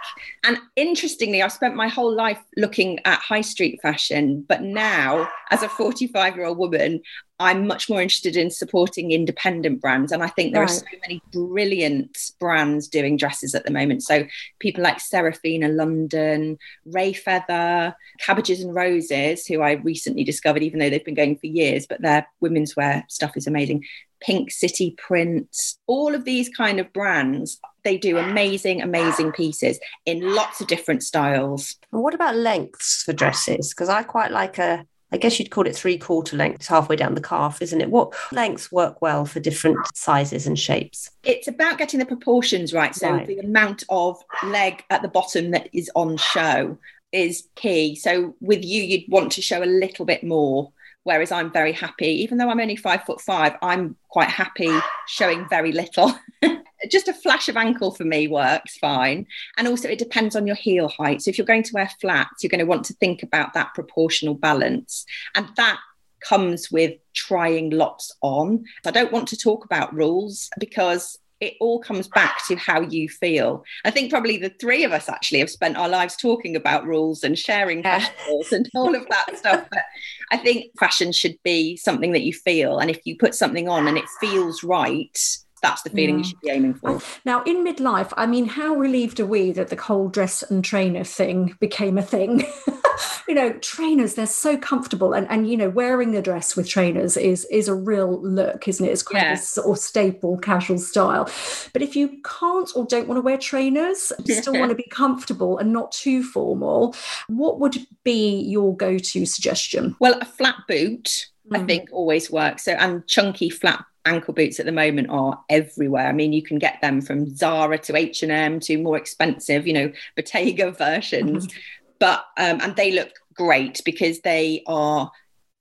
And interestingly, I've spent my whole life looking at high street fashion, but now, as a 45 year old woman, I'm much more interested in supporting independent brands. And I think there right. are so many brilliant brands doing dresses at the moment. So people like Serafina London, Rae Feather, Cabbages and Roses, who I recently discovered, even though they've been going for years, but their women's wear stuff is amazing. Pink City Prints, all of these kind of brands, they do amazing, amazing pieces in lots of different styles. And what about lengths for dresses? Because I quite like a I guess you'd call it three quarter length. Halfway down the calf, isn't it? What lengths work well for different sizes and shapes? It's about getting the proportions right. So right. the amount of leg at the bottom that is on show is key. So with you, you'd want to show a little bit more whereas I'm very happy, even though I'm only five foot five, I'm quite happy showing very little. Just a flash of ankle for me works fine. And also, it depends on your heel height. So, if you're going to wear flats, you're going to want to think about that proportional balance. And that comes with trying lots on. I don't want to talk about rules because it all comes back to how you feel. I think probably the three of us actually have spent our lives talking about rules and sharing yeah. rules and all of that stuff. But I think fashion should be something that you feel. And if you put something on and it feels right, that's the feeling yeah. you should be aiming for. Now, in midlife, I mean, how relieved are we that the whole dress and trainer thing became a thing? you know, trainers, they're so comfortable. And, and, you know, wearing a dress with trainers is is a real look, isn't it? It's quite yeah. a sort of staple casual style. But if you can't or don't want to wear trainers, you still want to be comfortable and not too formal, what would be your go to suggestion? Well, a flat boot. I mm. think always works. So and chunky flat ankle boots at the moment are everywhere. I mean, you can get them from Zara to H and M to more expensive, you know, Bottega versions, mm-hmm. but um, and they look great because they are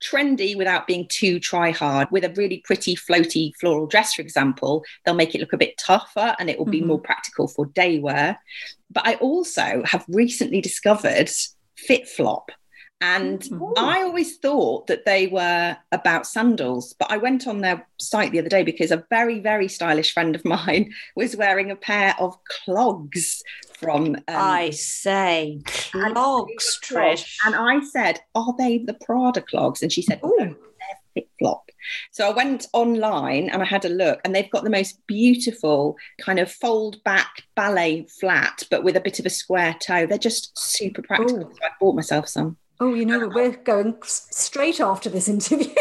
trendy without being too try hard. With a really pretty floaty floral dress, for example, they'll make it look a bit tougher and it will be mm-hmm. more practical for day wear. But I also have recently discovered FitFlop. And Ooh. I always thought that they were about sandals, but I went on their site the other day because a very, very stylish friend of mine was wearing a pair of clogs from. Um, I say, clogs, Trish. And I said, Are they the Prada clogs? And she said, Oh, they're FitFlop. So I went online and I had a look, and they've got the most beautiful kind of fold back ballet flat, but with a bit of a square toe. They're just super practical. So I bought myself some. Oh, you know, we're going straight after this interview.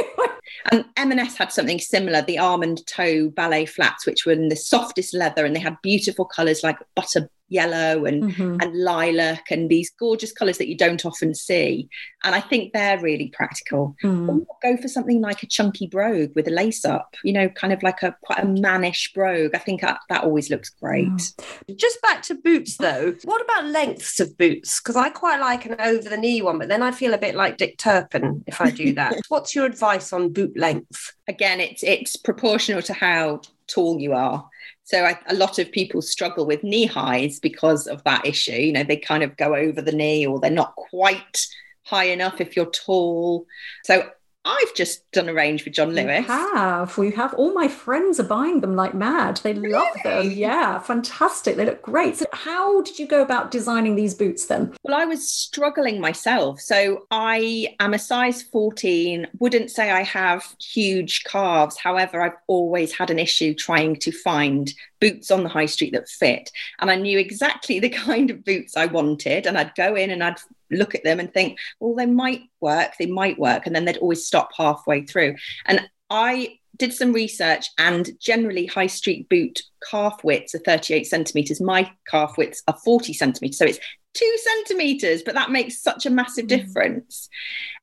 and M&S had something similar, the almond toe ballet flats, which were in the softest leather and they had beautiful colours like butter yellow and mm-hmm. and lilac and these gorgeous colors that you don't often see. And i think they're really practical. Mm. or go for something like a chunky brogue with a lace up you know kind of like a quite a mannish brogue. I think that, that always looks great. Mm. just back to boots though. What about lengths of boots? Because i quite like an over the knee one but then i feel a bit like dick turpin if i do that. What's your advice on boot length? Again it's it's proportional to how tall you are so I, a lot of people struggle with knee highs because of that issue. You know, they kind of go over the knee or they're not quite high enough if you're tall. So I've just done a range with John Lewis. We have. We have. All my friends are buying them like mad. They really? love them. Yeah, fantastic. They look great. So, how did you go about designing these boots then? Well, I was struggling myself. So, I am a size 14. Wouldn't say I have huge calves. However, I've always had an issue trying to find boots on the high street that fit. And I knew exactly the kind of boots I wanted. And I'd go in and I'd look at them and think, well, they might work, they might work. And then they'd always stop halfway through. And I did some research and generally high street boot calf widths are 38 centimeters. My calf widths are 40 centimeters. So it's two centimeters, but that makes such a massive Mm. difference.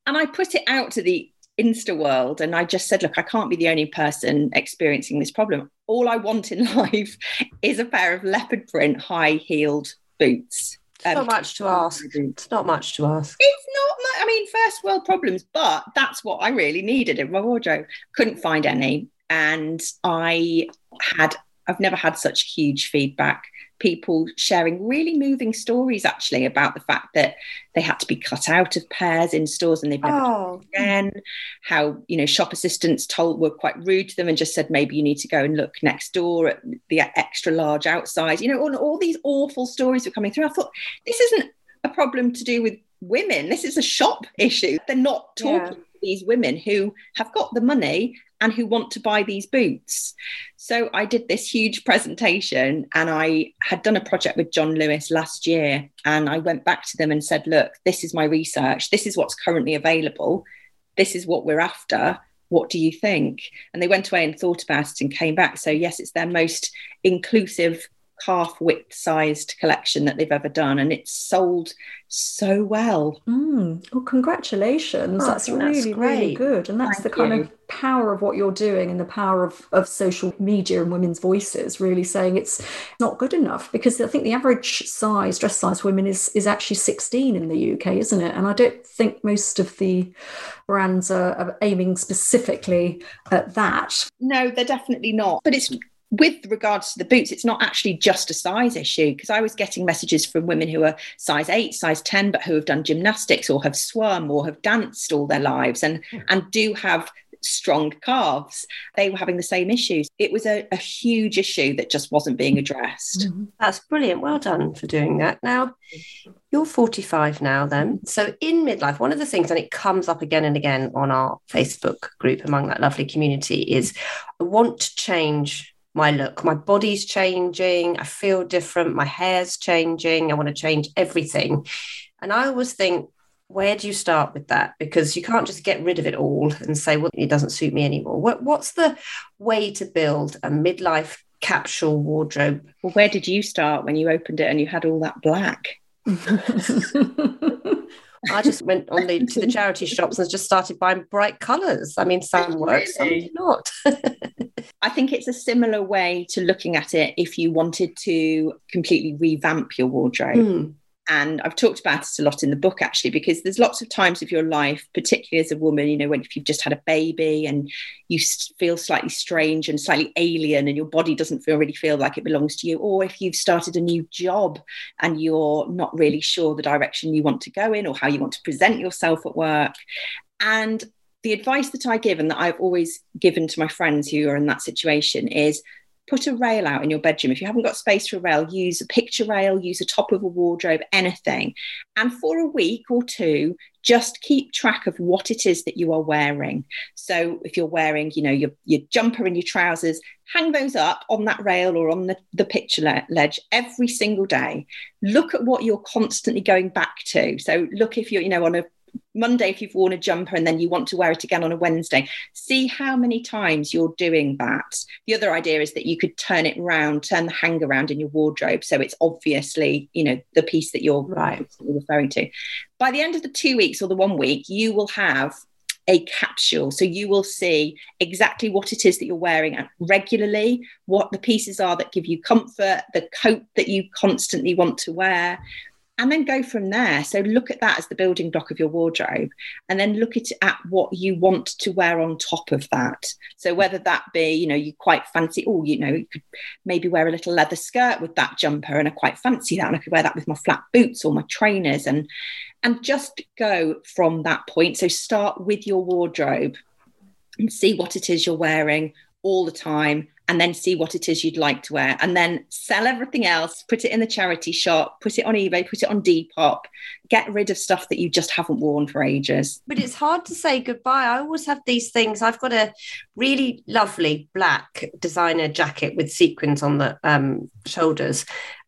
And I put it out to the Insta world and I just said, look, I can't be the only person experiencing this problem. All I want in life is a pair of leopard print high heeled boots. It's Um, not much to ask. It's not much to ask. It's not, mu- I mean, first world problems, but that's what I really needed in my wardrobe. Couldn't find any. And I had, I've never had such huge feedback. People sharing really moving stories actually about the fact that they had to be cut out of pairs in stores and they've never Oh, again. How you know shop assistants told were quite rude to them and just said maybe you need to go and look next door at the extra large outside. You know all, all these awful stories were coming through. I thought this isn't a problem to do with women. This is a shop issue. They're not talking Yeah. to these women who have got the money and who want to buy these boots so i did this huge presentation and i had done a project with john lewis last year and i went back to them and said look this is my research this is what's currently available this is what we're after. What do you think? And they went away and thought about it and came back. So, yes, it's their most inclusive calf width sized collection that they've ever done. And it's sold so well. Mm. Well, congratulations. Oh, that's really, that's really good. And that's Thank the kind you. of power of what you're doing and the power of, of social media and women's voices really saying it's not good enough. Because I think the average size, dress size women is, is actually 16 in the UK, isn't it? And I don't think most of the brands are, are aiming specifically at that. No, they're definitely not. But it's with regards to the boots, it's not actually just a size issue because I was getting messages from women who are size eight, size 10, but who have done gymnastics or have swum or have danced all their lives and, hmm. and do have strong calves. They were having the same issues. It was a, a huge issue that just wasn't being addressed. Hmm. That's brilliant. Well done for doing that. Now, you're 45 now, then. So, in midlife, one of the things, and it comes up again and again on our Facebook group among that lovely community, is I want to change my look. My body's changing. I feel different. My hair's changing. I want to change everything. And I always think, where do you start with that? Because you can't just get rid of it all and say, well, it doesn't suit me anymore. What, what's the way to build a midlife capsule wardrobe? Well, where did you start when you opened it and you had all that black? I just went on the, to the charity shops and just started buying bright colours. I mean, some work, some do not. I think it's a similar way to looking at it if you wanted to completely revamp your wardrobe. Hmm. And I've talked about it a lot in the book actually, because there's lots of times of your life, particularly as a woman, you know, when if you've just had a baby and you feel slightly strange and slightly alien and your body doesn't feel really feel like it belongs to you, or if you've started a new job and you're not really sure the direction you want to go in or how you want to present yourself at work. And the advice that I give and that I've always given to my friends who are in that situation is put a rail out in your bedroom. If you haven't got space for a rail, use a picture rail, use a top of a wardrobe, anything. And for a week or two, just keep track of what it is that you are wearing. So if you're wearing, you know, your, your jumper and your trousers, hang those up on that rail or on the, the picture le- ledge every single day. Look at what you're constantly going back to. So look if you're, you know, on a Monday, if you've worn a jumper and then you want to wear it again on a Wednesday, see how many times you're doing that. The other idea is that you could turn it round, turn the hanger around in your wardrobe. So it's obviously, you know, the piece that you're Right. referring to. By the end of the two weeks or the one week, you will have a capsule. So you will see exactly what it is that you're wearing regularly, what the pieces are that give you comfort, the coat that you constantly want to wear, and then go from there. So look at that as the building block of your wardrobe, and then look at at what you want to wear on top of that. So whether that be, you know, you quite fancy, oh, you know, you could maybe wear a little leather skirt with that jumper, and I quite fancy that, and I could wear that with my flat boots or my trainers, and and just go from that point. So start with your wardrobe and see what it is you're wearing all the time and then see what it is you'd like to wear and then sell everything else put it in the charity shop put it on ebay put it on depop get rid of stuff that you just haven't worn for ages But it's hard to say goodbye. I always have these things. I've got a really lovely black designer jacket with sequins on the um, shoulders.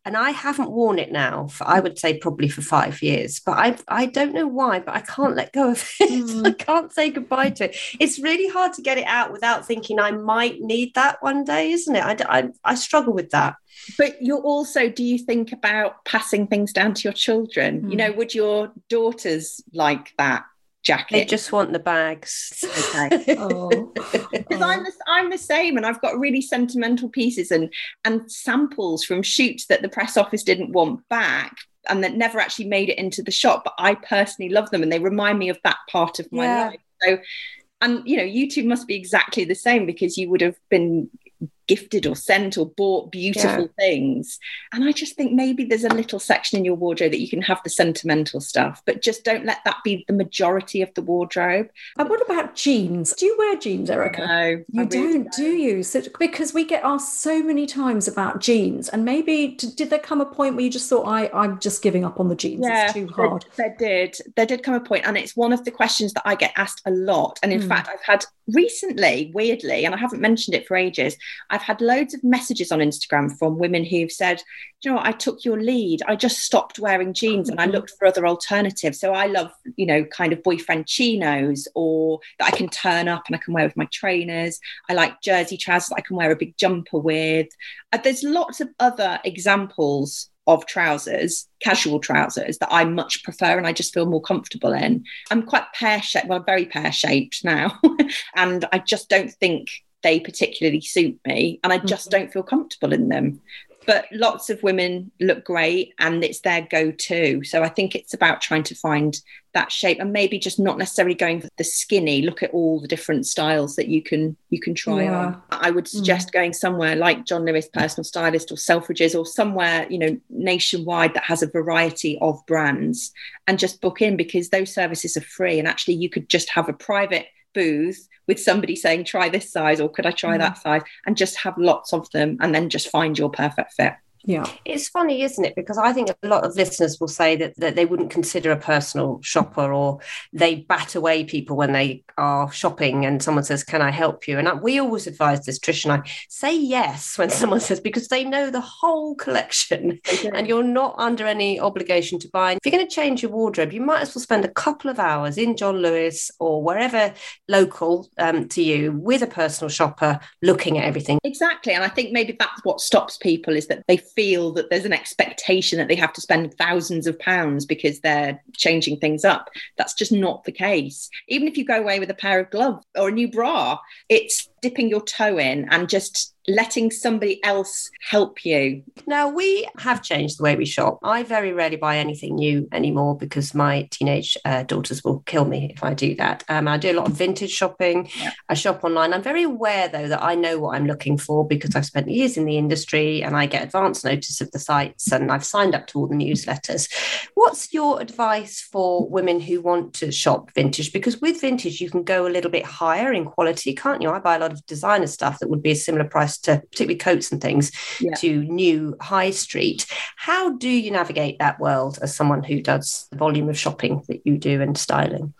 And I haven't worn it now for I would say probably for five years. But I I don't know why, but I can't let go of it. Mm. I can't say goodbye to it. It's really hard to get it out without thinking I might need that one day, isn't it? I I, I struggle with that. But you're also, do you think about passing things down to your children? Mm. You know, would your daughters like that? Jacket. They just want the bags. Okay. oh. Because I'm the, I'm the same, and I've got really sentimental pieces and and samples from shoots that the press office didn't want back and that never actually made it into the shop. But I personally love them, and they remind me of that part of my yeah. life. So, and you know, you two must be exactly the same because you would have been gifted or sent or bought beautiful yeah. things. And I just think maybe there's a little section in your wardrobe that you can have the sentimental stuff, but just don't let that be the majority of the wardrobe. And what about jeans? Do you wear jeans, Erica? No, you really don't, don't, do you? So, because we get asked so many times about jeans, and maybe did there come a point where you just thought, I, I'm just giving up on the jeans? Yeah, it's too hard. There, there did. There did come a point, and it's one of the questions that I get asked a lot. And in mm. fact, I've had recently, weirdly, and I haven't mentioned it for ages, I've had loads of messages on Instagram from women who've said, you know what, I took your lead. I just stopped wearing jeans and I looked for other alternatives. So I love, you know, kind of boyfriend chinos or that I can turn up and I can wear with my trainers. I like jersey trousers that I can wear a big jumper with. Uh, there's lots of other examples of trousers, casual trousers that I much prefer and I just feel more comfortable in. I'm quite pear shaped, well, very pear shaped now. and I just don't think they particularly suit me. And I just mm-hmm. don't feel comfortable in them but lots of women look great and it's their go-to so i think it's about trying to find that shape and maybe just not necessarily going for the skinny look at all the different styles that you can you can try yeah. on i would mm. suggest mm. going somewhere like john lewis personal stylist or selfridges or somewhere you know nationwide that has a variety of brands and just book in because those services are free and actually you could just have a private booth with somebody saying try this size or could i try mm. that size and just have lots of them and then just find your perfect fit yeah. It's funny, isn't it? Because I think a lot of listeners will say that, that they wouldn't consider a personal shopper or they bat away people when they are shopping and someone says, Can I help you? And I, we always advise this, Trish and I, say yes when someone says, because they know the whole collection and you're not under any obligation to buy. If you're going to change your wardrobe, you might as well spend a couple of hours in John Lewis or wherever local um, to you with a personal shopper looking at everything. Exactly. And I think maybe that's what stops people is that they feel that there's an expectation that they have to spend thousands of pounds because they're changing things up. That's just not the case. Even if you go away with a pair of gloves or a new bra, it's dipping your toe in and just letting somebody else help you? Now, we have changed the way we shop. I very rarely buy anything new anymore because my teenage uh, daughters will kill me if I do that. Um, I do a lot of vintage shopping. Yeah. I shop online. I'm very aware, though, that I know what I'm looking for because I've spent years in the industry and I get advance notice of the sites and I've signed up to all the newsletters. What's your advice for women who want to shop vintage? Because with vintage, you can go a little bit higher in quality, can't you? I buy a lot of designer stuff that would be a similar price to particularly coats and things yeah. to new high street. How do you navigate that world as someone who does the volume of shopping that you do and styling?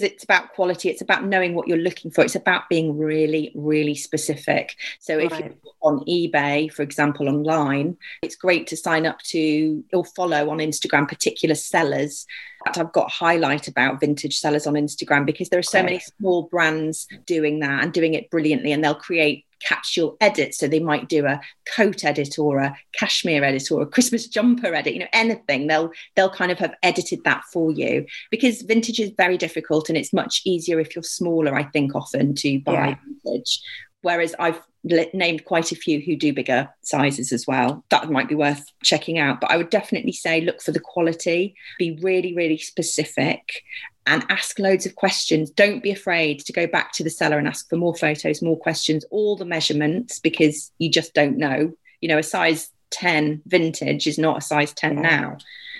it's about quality it's about knowing what you're looking for it's about being really really specific so if right. you're on ebay for example online it's great to sign up to or follow on instagram particular sellers I've got highlight about vintage sellers on Instagram because there are so okay. many small brands doing that and doing it brilliantly, and they'll create capsule edits. So they might do a coat edit or a cashmere edit or a Christmas jumper edit, you know, anything. They'll they'll kind of have edited that for you because vintage is very difficult and it's much easier if you're smaller, I think, often to buy yeah. vintage. Whereas I've named quite a few who do bigger sizes as well. That might be worth checking out. But I would definitely say look for the quality, be really, really specific, and ask loads of questions. Don't be afraid to go back to the seller and ask for more photos, more questions, all the measurements, because you just don't know. You know, a size 10 vintage is not a size 10 now.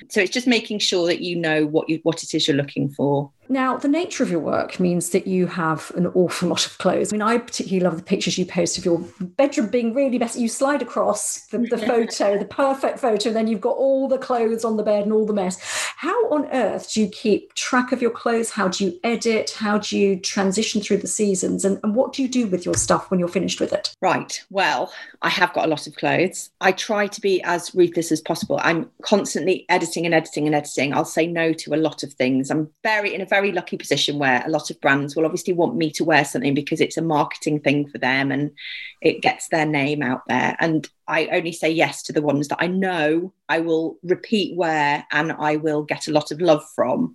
So it's just making sure that you know what you what it is you're looking for. Now, the nature of your work means that you have an awful lot of clothes. I mean, I particularly love the pictures you post of your bedroom being really messy. You slide across the, the photo, the perfect photo, and then you've got all the clothes on the bed and all the mess. How on earth do you keep track of your clothes? How do you edit? How do you transition through the seasons? And, and what do you do with your stuff when you're finished with it? Right. Well, I have got a lot of clothes. I try to be as ruthless as possible. I'm constantly editing and editing and editing. I'll say no to a lot of things. I'm very in a very lucky position where a lot of brands will obviously want me to wear something because it's a marketing thing for them and it gets their name out there. And I only say yes to the ones that I know I will repeat wear and I will get a lot of love from.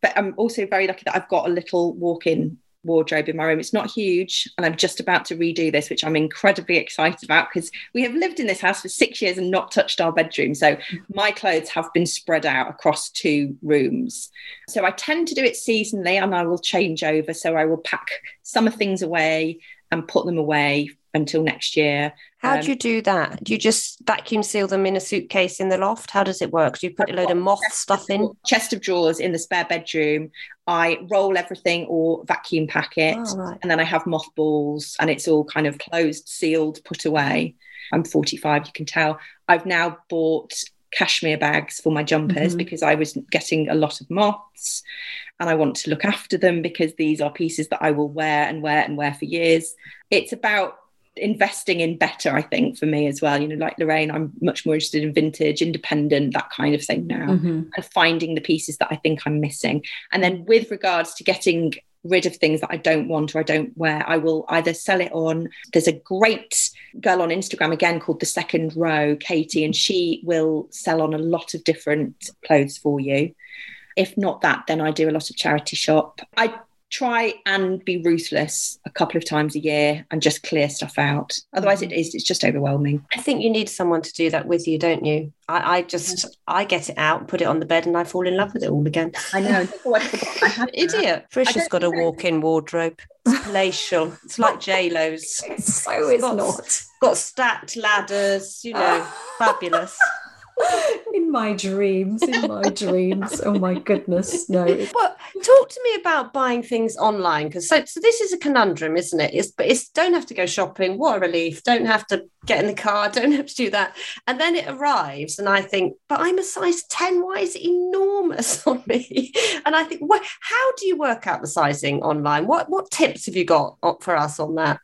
But I'm also very lucky that I've got a little walk in wardrobe in my room. It's not huge, and I'm just about to redo this, which I'm incredibly excited about because we have lived in this house for six years and not touched our bedroom. So my clothes have been spread out across two rooms. So I tend to do it seasonally, and I will change over. So I will pack summer things away and put them away until next year. How Um, do you do that? Do you just vacuum seal them in a suitcase in the loft? How does it work? Do you put a load of moth stuff in? chest of drawers in the spare bedroom. I roll everything or vacuum pack it, Oh, right. and then I have mothballs, and it's all kind of closed, sealed, put away. I'm 45, you can tell. I've now bought cashmere bags for my jumpers Mhm. because I was getting a lot of moths and I want to look after them because these are pieces that I will wear and wear and wear for years. It's about investing in better, I think, for me as well. You know, like Lorraine, I'm much more interested in vintage, independent, that kind of thing now Mhm. and finding the pieces that I think I'm missing. And then with regards to getting rid of things that I don't want or I don't wear, I will either sell it on. There's a great girl on Instagram again called The Second Row, Katie, and she will sell on a lot of different clothes for you. If not that, then I do a lot of charity shop. I try and be ruthless a couple of times a year and just clear stuff out. Otherwise, it mm. is it's just overwhelming. I think you need someone to do that with you, don't you? I, I just I get it out, put it on the bed, and I fall in love with it all again. I know. I. Idiot. Trish has got a walk-in wardrobe. It's palatial. It's like J Lo's. So it's Got- not. Got stacked ladders. You know, fabulous. in my dreams, in my dreams. Oh my goodness, no. Well, talk to me about buying things online because so, so this is a conundrum, isn't it? It's but it's don't have to go shopping. What a relief! Don't have to get in the car. Don't have to do that. And then it arrives, and I think, but I'm a size ten. Why is it enormous on me? And I think, what? How do you work out the sizing online? What what tips have you got uh, for us on that?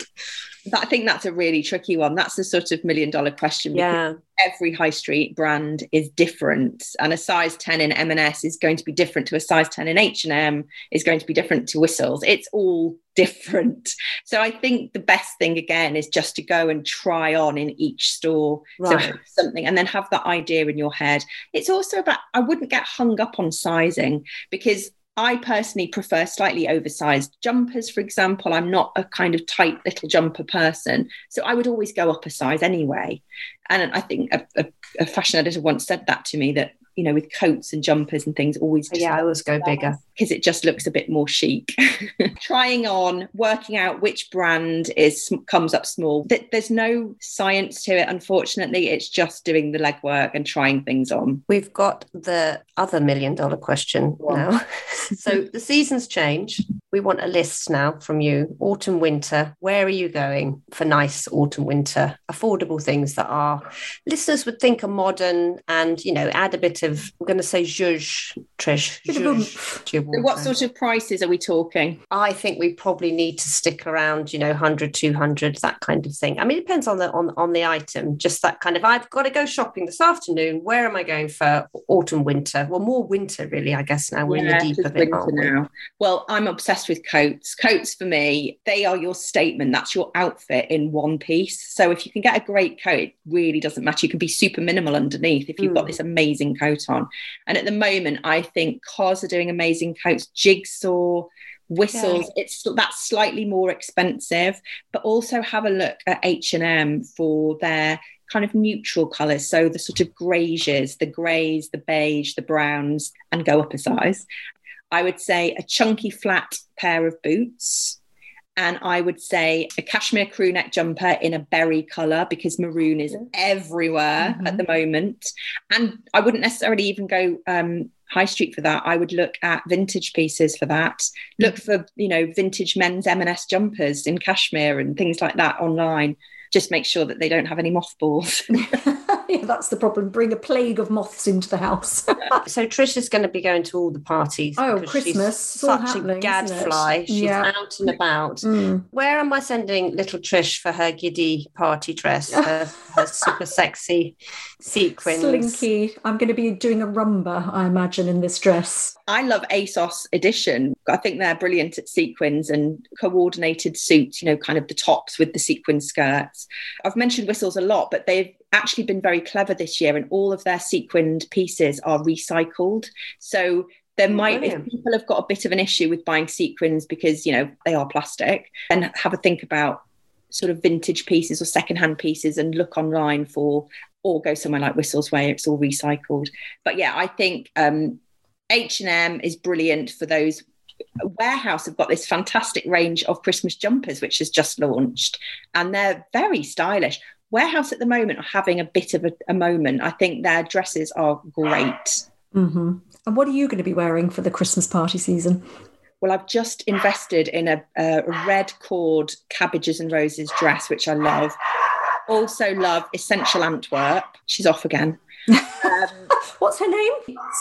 That- I think that's a really tricky one. That's the sort of million dollar question. Yeah, Every high street brand is different, and a size ten in M&S is going to be different to a size ten in H and M. Is going to be different to Whistles. It's all different. So I think the best thing again is just to go and try on in each store. So Right. have something, and then have that idea in your head. It's also about I wouldn't get hung up on sizing because I personally prefer slightly oversized jumpers, for example. I'm not a kind of tight little jumper person. So I would always go up a size anyway. And I think a, a, a fashion editor once said that to me that, you know, with coats and jumpers and things, always just yeah. I always go bigger. because it just looks a bit more chic. Trying on, working out which brand is comes up small. There's no science to it, unfortunately. It's just doing the legwork and trying things on. We've got the other million dollar question on. now. so the seasons change. We want a list now from you. Autumn, winter. Where are you going for nice autumn, winter, affordable things that are listeners would think are modern and you know add a bit of. I'm going to say zhuzh, Trish. Zhuzh to your So what sort of prices are we talking? I think we probably need to stick around, you know, 100, 200, that kind of thing. I mean, it depends on the on, on the item. Just that kind of. I've got to go shopping this afternoon. Where am I going for autumn, winter? Well, more winter, really. I guess now we're in the deep of it. winter aren't we? now. Well, I'm obsessed with coats. Coats for me, they are your statement. That's your outfit in one piece. So if you can get a great coat, it really doesn't matter. You can be super minimal underneath if you've got Mm. this amazing coat on. And at the moment, I think cars are doing amazing coats. Jigsaw, whistles. It's that's slightly more expensive, but also have a look at H and M for their kind of neutral colours. So the sort of greys, the greys, the beige, the browns, and go up a size. I would say a chunky flat pair of boots. And I would say a cashmere crew neck jumper in a berry colour because maroon is everywhere Mhm. at the moment. And I wouldn't necessarily even go um, high street for that. I would look at vintage pieces for that. Look for, you know, vintage men's M&S jumpers in cashmere and things like that online. Just make sure that they don't have any mothballs. yeah, that's the problem. Bring a plague of moths into the house. so Trisha's going to be going to all the parties. Oh, Christmas. She's such a happening, isn't it? gadfly. She's Yeah. out and about. Mm. Where am I sending little Trish for her giddy party dress? Her, her super sexy sequins. Slinky. I'm going to be doing a rumba, I imagine, in this dress. I love ASOS edition. I think they're brilliant at sequins and coordinated suits, you know, kind of the tops with the sequin skirts. I've mentioned whistles a lot, but they've actually been very clever this year and all of their sequined pieces are recycled. So there Oh, might, brilliant. if people have got a bit of an issue with buying sequins because, you know, they are plastic, and have a think about sort of vintage pieces or secondhand pieces and look online for, or go somewhere like Whistles where it's all recycled. But yeah, I think um, H&M is brilliant for those warehouse have got this fantastic range of christmas jumpers which has just launched and they're very stylish. Warehouse at the moment are having a bit of a, a moment. I think their dresses are great. Hmm And what are you going to be wearing for the Christmas party season? well i've just invested in a, a red cord cabbages and roses dress which i love. Also love essentiel antwerp. She's off again um, What's her name?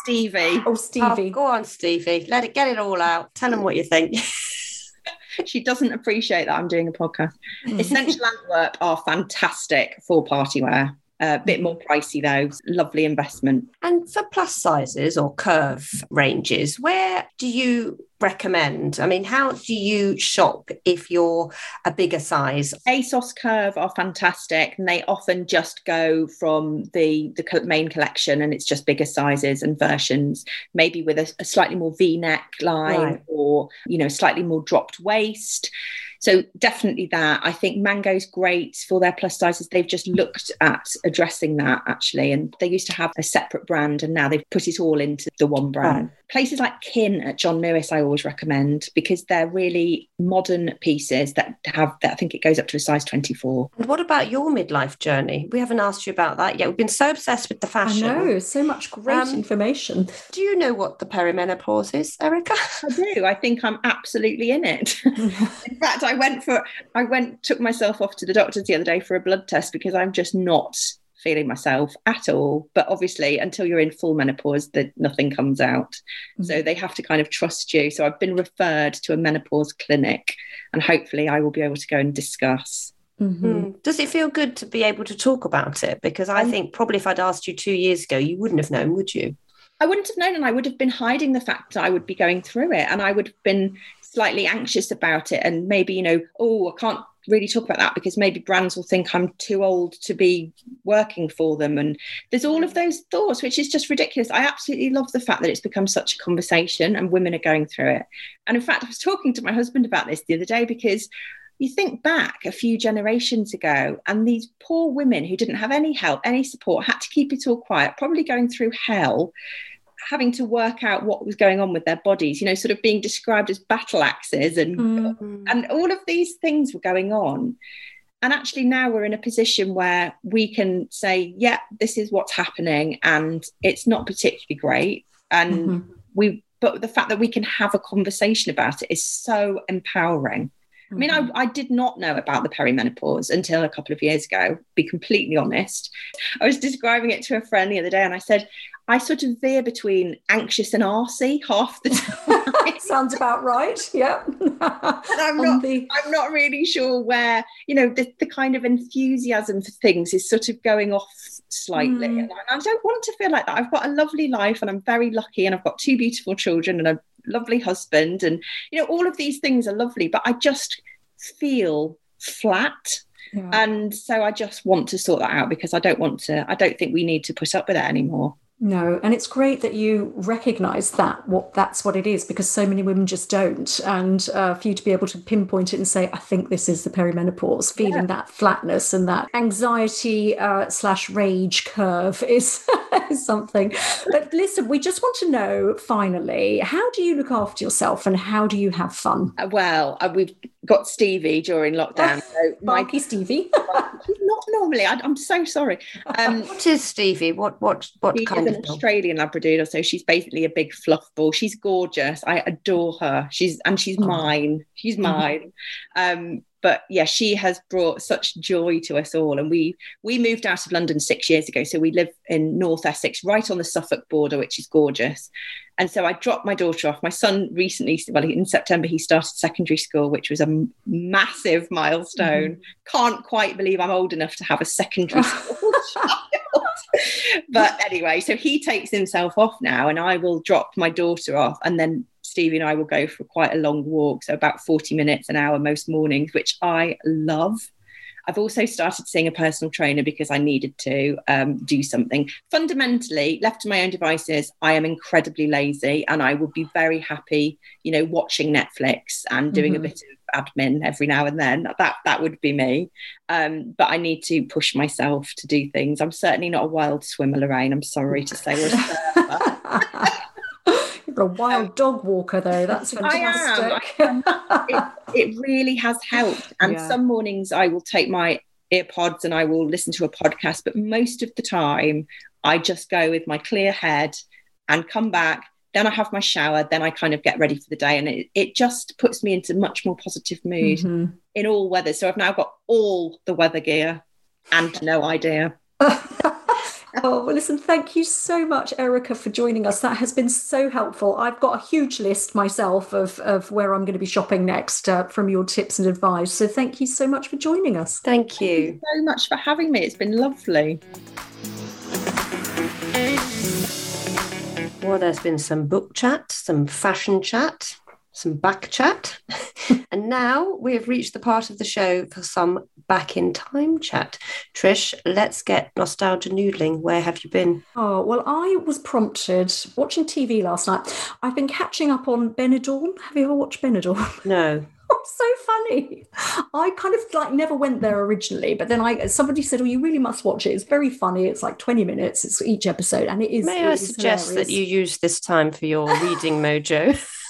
stevie Oh, Oh, Stevie. go on, Stevie. Let it get it all out. Tell them what you think. she doesn't appreciate that I'm doing a podcast. Essentiel Antwerp are fantastic for party wear. A bit more pricey though. Lovely investment. And for plus sizes or curve ranges, where do you recommend? I mean, how do you shop if you're a bigger size? ASOS Curve are fantastic, and they often just go from the the main collection, and it's just bigger sizes and versions, maybe with a, a slightly more V-neck line Right. or you know slightly more dropped waist. So definitely that. I think Mango's great for their plus sizes. They've just looked at addressing that actually, and they used to have a separate brand, and now they've put it all into the one brand. Places like Kin at John Lewis, I always recommend because they're really modern pieces that have that. I think it goes up to a size twenty-four. And what about your midlife journey? We haven't asked you about that yet. We've been so obsessed with the I fashion. know, so much great Um, information. Do you know what the perimenopause is, Erica? I do. I think I'm absolutely in it. in fact, I went for I went took myself off to the doctors the other day for a blood test because I'm just not feeling myself at all. But obviously, until you're in full menopause, that nothing comes out. So they have to kind of trust you. So I've been referred to a menopause clinic, and hopefully, I will be able to go and discuss. Mhm. Mm. Does it feel good to be able to talk about it? Because I think probably if I'd asked you two years ago, you wouldn't have known, would you? I wouldn't have known, and I would have been hiding the fact that I would be going through it, and I would have been slightly anxious about it, and maybe you know, oh, I can't really talk about that because maybe brands will think I'm too old to be working for them, and there's all of those thoughts, which is just ridiculous. I absolutely love the fact that it's become such a conversation, and women are going through it. And in fact, I was talking to my husband about this the other day because you think back a few generations ago, and these poor women who didn't have any help, any support, had to keep it all quiet, probably going through hell, having to work out what was going on with their bodies, you know, sort of being described as battle axes and Mm. and all of these things were going on. And actually, now we're in a position where we can say, yeah, this is what's happening, and it's not particularly great. And Mhm. we, but the fact that we can have a conversation about it is so empowering. I mean, I, I did not know about the perimenopause until a couple of years ago, be completely honest. I was describing it to a friend the other day and I said, I sort of veer between anxious and arsy half the time. Sounds about right. Yeah. I'm not, the- I'm not really sure where, you know, the, the kind of enthusiasm for things is sort of going off slightly. Mm. And I I don't want to feel like that. I've got a lovely life and I'm very lucky and I've got two beautiful children and a lovely husband. And, you know, all of these things are lovely, but I just feel flat. Yeah. And so I just want to sort that out because I don't want to, I don't think we need to put up with it anymore. No, and it's great that you recognise that what that's what it is because so many women just don't, and uh, for you to be able to pinpoint it and say, "I think this is the perimenopause," feeling that flatness and that anxiety uh, slash rage curve is is something. But listen, we just want to know finally, how do you look after yourself and how do you have fun? Uh, Well, uh, we've got Stevie during lockdown. So my Marky Stevie. Not normally. I, I'm so sorry. Um, What is Stevie? What what what she kind is of an dog? Australian Labradoodle, so she's basically a big fluff ball. She's gorgeous. I adore her. She's and she's Oh. mine. She's mine. Um, but yeah, she has brought such joy to us all. And we we moved out of London six years ago, so we live in North Essex, right on the Suffolk border, which is gorgeous. And so I dropped my daughter off. My son recently, well, in September, he started secondary school, which was a massive milestone. Mm-hmm. Can't quite believe I'm old enough to have a secondary school child. but anyway, so he takes himself off now, and I will drop my daughter off, and then Stevie and I will go for quite a long walk, so about 40 minutes, an hour most mornings, which I love. I've also started seeing a personal trainer because I needed to um, do something. Fundamentally, left to my own devices, I am incredibly lazy and I would be very happy, you know, watching Netflix and doing Mhm. a bit of admin every now and then. That that would be me. Um, but I need to push myself to do things. I'm certainly not a wild swimmer, Lorraine. I'm sorry to say. You're a wild dog walker, though. That's fantastic. it, it really has helped. And Yeah. some mornings I will take my earpods and I will listen to a podcast, but most of the time I just go with my clear head and come back. Then I have my shower, then I kind of get ready for the day, and it, it just puts me into much more positive mood Mhm. in all weather. So I've now got all the weather gear and no idea. oh, well, listen, thank you so much, Erica, for joining us. That has been so helpful. I've got a huge list myself of, of where I'm going to be shopping next uh, from your tips and advice. So thank you so much for joining us. Thank you. so much for having me. It's been lovely. Well, there's been some book chat, some fashion chat, some back chat. and now we have reached the part of the show for some back in time chat. Trish, let's get nostalgia noodling. Where have you been? Oh, well, I was prompted watching TV last night. I've been catching up on Benidorm. Have you ever watched Benidorm? No. It's so funny. I kind of like never went there originally, but then I somebody said, "Oh, you really must watch it. It's very funny. It's like twenty minutes. It's each episode, and it is." May it I is suggest hilarious. that you use this time for your reading mojo?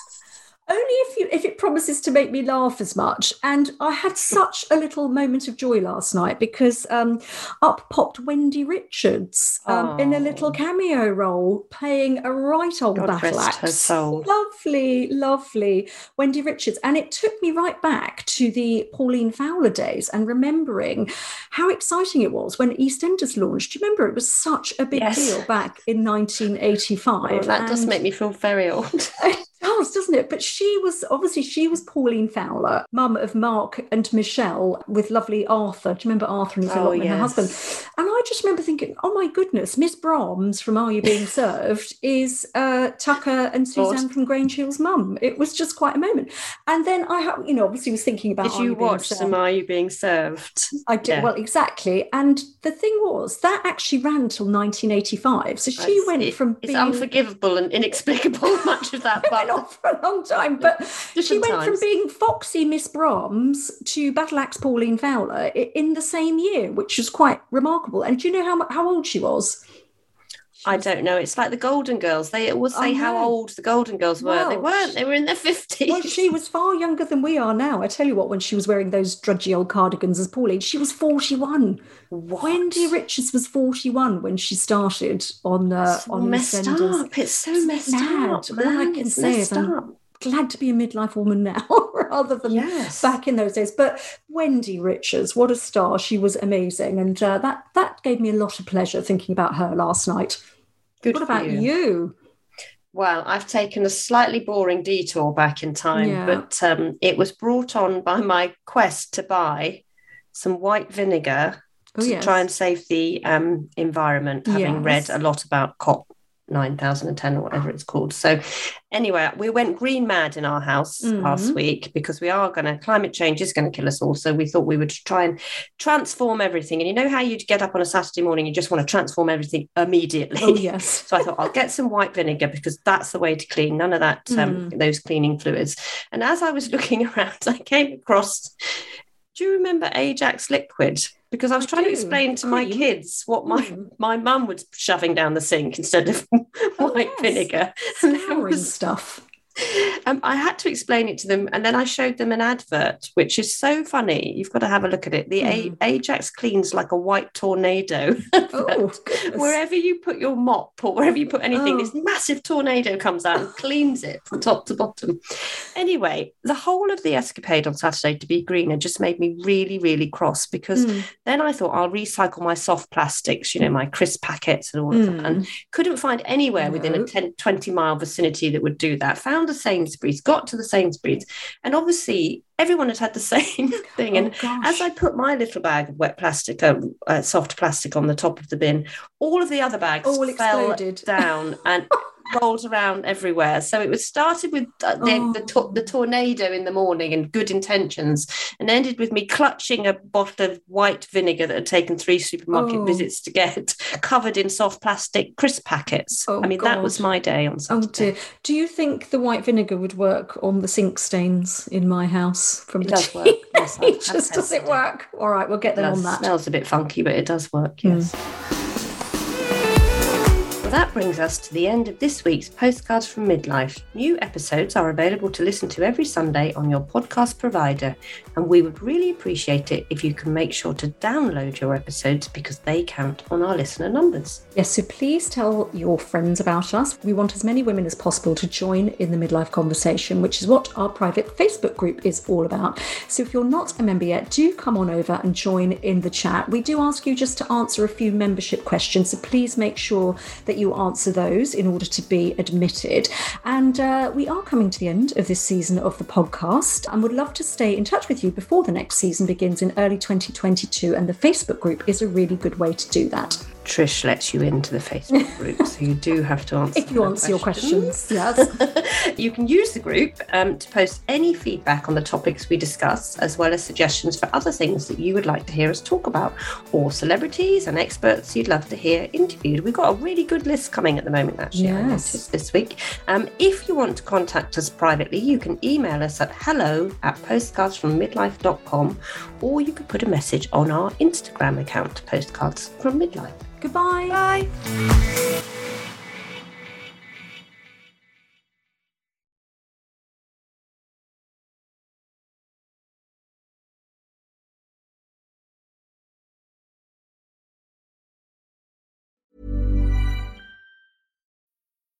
only if you if it promises to make me laugh as much. And I had such a little moment of joy last night because um, up popped Wendy Richards um, in a little Oh. cameo role, playing a right old God battle rest her axe. soul. Lovely, lovely Wendy Richards, and it took me right back to the Pauline Fowler days and remembering how exciting it was when EastEnders launched. Do you remember it was such a big Yes. deal back in 1985? Oh, that does make me feel very old. it does, doesn't it? But she was obviously she was Pauline Fowler, mum of Mark and Michelle, with lovely Arthur. Do you remember Arthur and his Oh, allotment, her husband? And I just remember thinking, oh my goodness, Miss Brahms from Are You Being Served is uh, Tucker and. Suzanne from Grange Hill's mum. It was just quite a moment. And then I, ha- you know, obviously was thinking about Did you Being watch some Are You Being Served? I did Yeah. well, exactly. And the thing was that actually ran till 1985. So she went it- from It's being unforgivable and inexplicable, much of that. But on for a long time, but she went from being foxy Miss Brahms to Battle Axe Pauline Fowler in the same year, which was quite remarkable. And do you know how how old she was? I don't know. It's like the Golden Girls. They always say how old the Golden Girls were. they weren't. They were in their fifties. Well, she was far younger than we are now. I tell you what, when she was wearing those drudgy old cardigans as Pauline, she was 41. Wendy Richards was 41 when she started on uh, It's on messed EastEnders. up. It's so It's messed mad. up. All I can say is I'm up. Glad to be a midlife woman now rather than Yes. back in those days. But Wendy Richards, what a star! She was amazing, and uh, that that gave me a lot of pleasure thinking about her last night. Good what about you. you? Well, I've taken a slightly boring detour back in time, Yeah. but um, it was brought on by my quest to buy some white vinegar Oh to yes, try and save the um, environment, having read a lot about COP 9010 or whatever it's called. So, anyway, we went green mad in our house last Mhm. week because we are going to, climate change is going to kill us all. So, we thought we would try and transform everything. And you know how you get up on a Saturday morning, you just want to transform everything immediately. oh yes. So I thought I'll get some white vinegar because that's the way to clean. None of that, um, those cleaning fluids. And as I was looking around, I came across. Do you remember Ajax liquid? Because I was I trying to explain to my kids what my Mm. my mum was shoving down the sink instead of Oh, white yes. vinegar. And there Scouring was- stuff. Um, I had to explain it to them, and then I showed them an advert, which is so funny. You've got to have a look at it. The A- Mm. Ajax cleans like a white tornado. Oh, wherever you put your mop or wherever you put anything, Oh. this massive tornado comes out and cleans it from top to bottom. Anyway, the whole of the escapade on Saturday to be greener just made me really, really cross because Mm. then I thought I'll recycle my soft plastics, you know, my crisp packets and all of that. And couldn't find anywhere within a 10, 20 mile vicinity that would do that. Found a Sainsbury's, got to the Sainsbury's, and obviously everyone had had the same thing. And Oh, as I put my little bag of wet plastic, um, uh, soft plastic on the top of the bin, all of the other bags All fell exploded. down and rolled around everywhere. So it was started with uh, the, the, Oh. to- the tornado in the morning and good intentions, and ended with me clutching a bottle of white vinegar that had taken three supermarket Oh. visits to get, covered in soft plastic crisp packets. Oh, I mean, that was my day on Oh Saturday. dear. Do you think the white vinegar would work on the sink stains in my house from It the does work. tea? Yes, I've- I've Just does it work? All right, we'll get It them does. on that. smells a bit funky, but it does work, Mm. yes. Well, that brings us to the end of this week's Postcards from Midlife. New episodes are available to listen to every Sunday on your podcast provider, and we would really appreciate it if you can make sure to download your episodes because they count on our listener numbers. Yes, so please tell your friends about us. We want as many women as possible to join in the midlife conversation, which is what our private Facebook group is all about. So if you're not a member yet, do come on over and join in the chat. We do ask you just to answer a few membership questions, so please make sure that you answer those in order to be admitted. And uh, we are coming to the end of this season of the podcast and would love to stay in touch with you before the next season begins in early 2022. And the Facebook group is a really good way to do that. Trish lets you into the Facebook group, so you do have to answer. If you answer your questions, yes. you can use the group um, to post any feedback on the topics we discuss, as well as suggestions for other things that you would like to hear us talk about, or celebrities and experts you'd love to hear interviewed. We've got a really good list coming at the moment, actually, Yes. this week. Um, if you want to contact us privately, you can email us at hello at postcardsfrommidlife.com, or you could put a message on our Instagram account, Postcards from Midlife. Goodbye. Bye.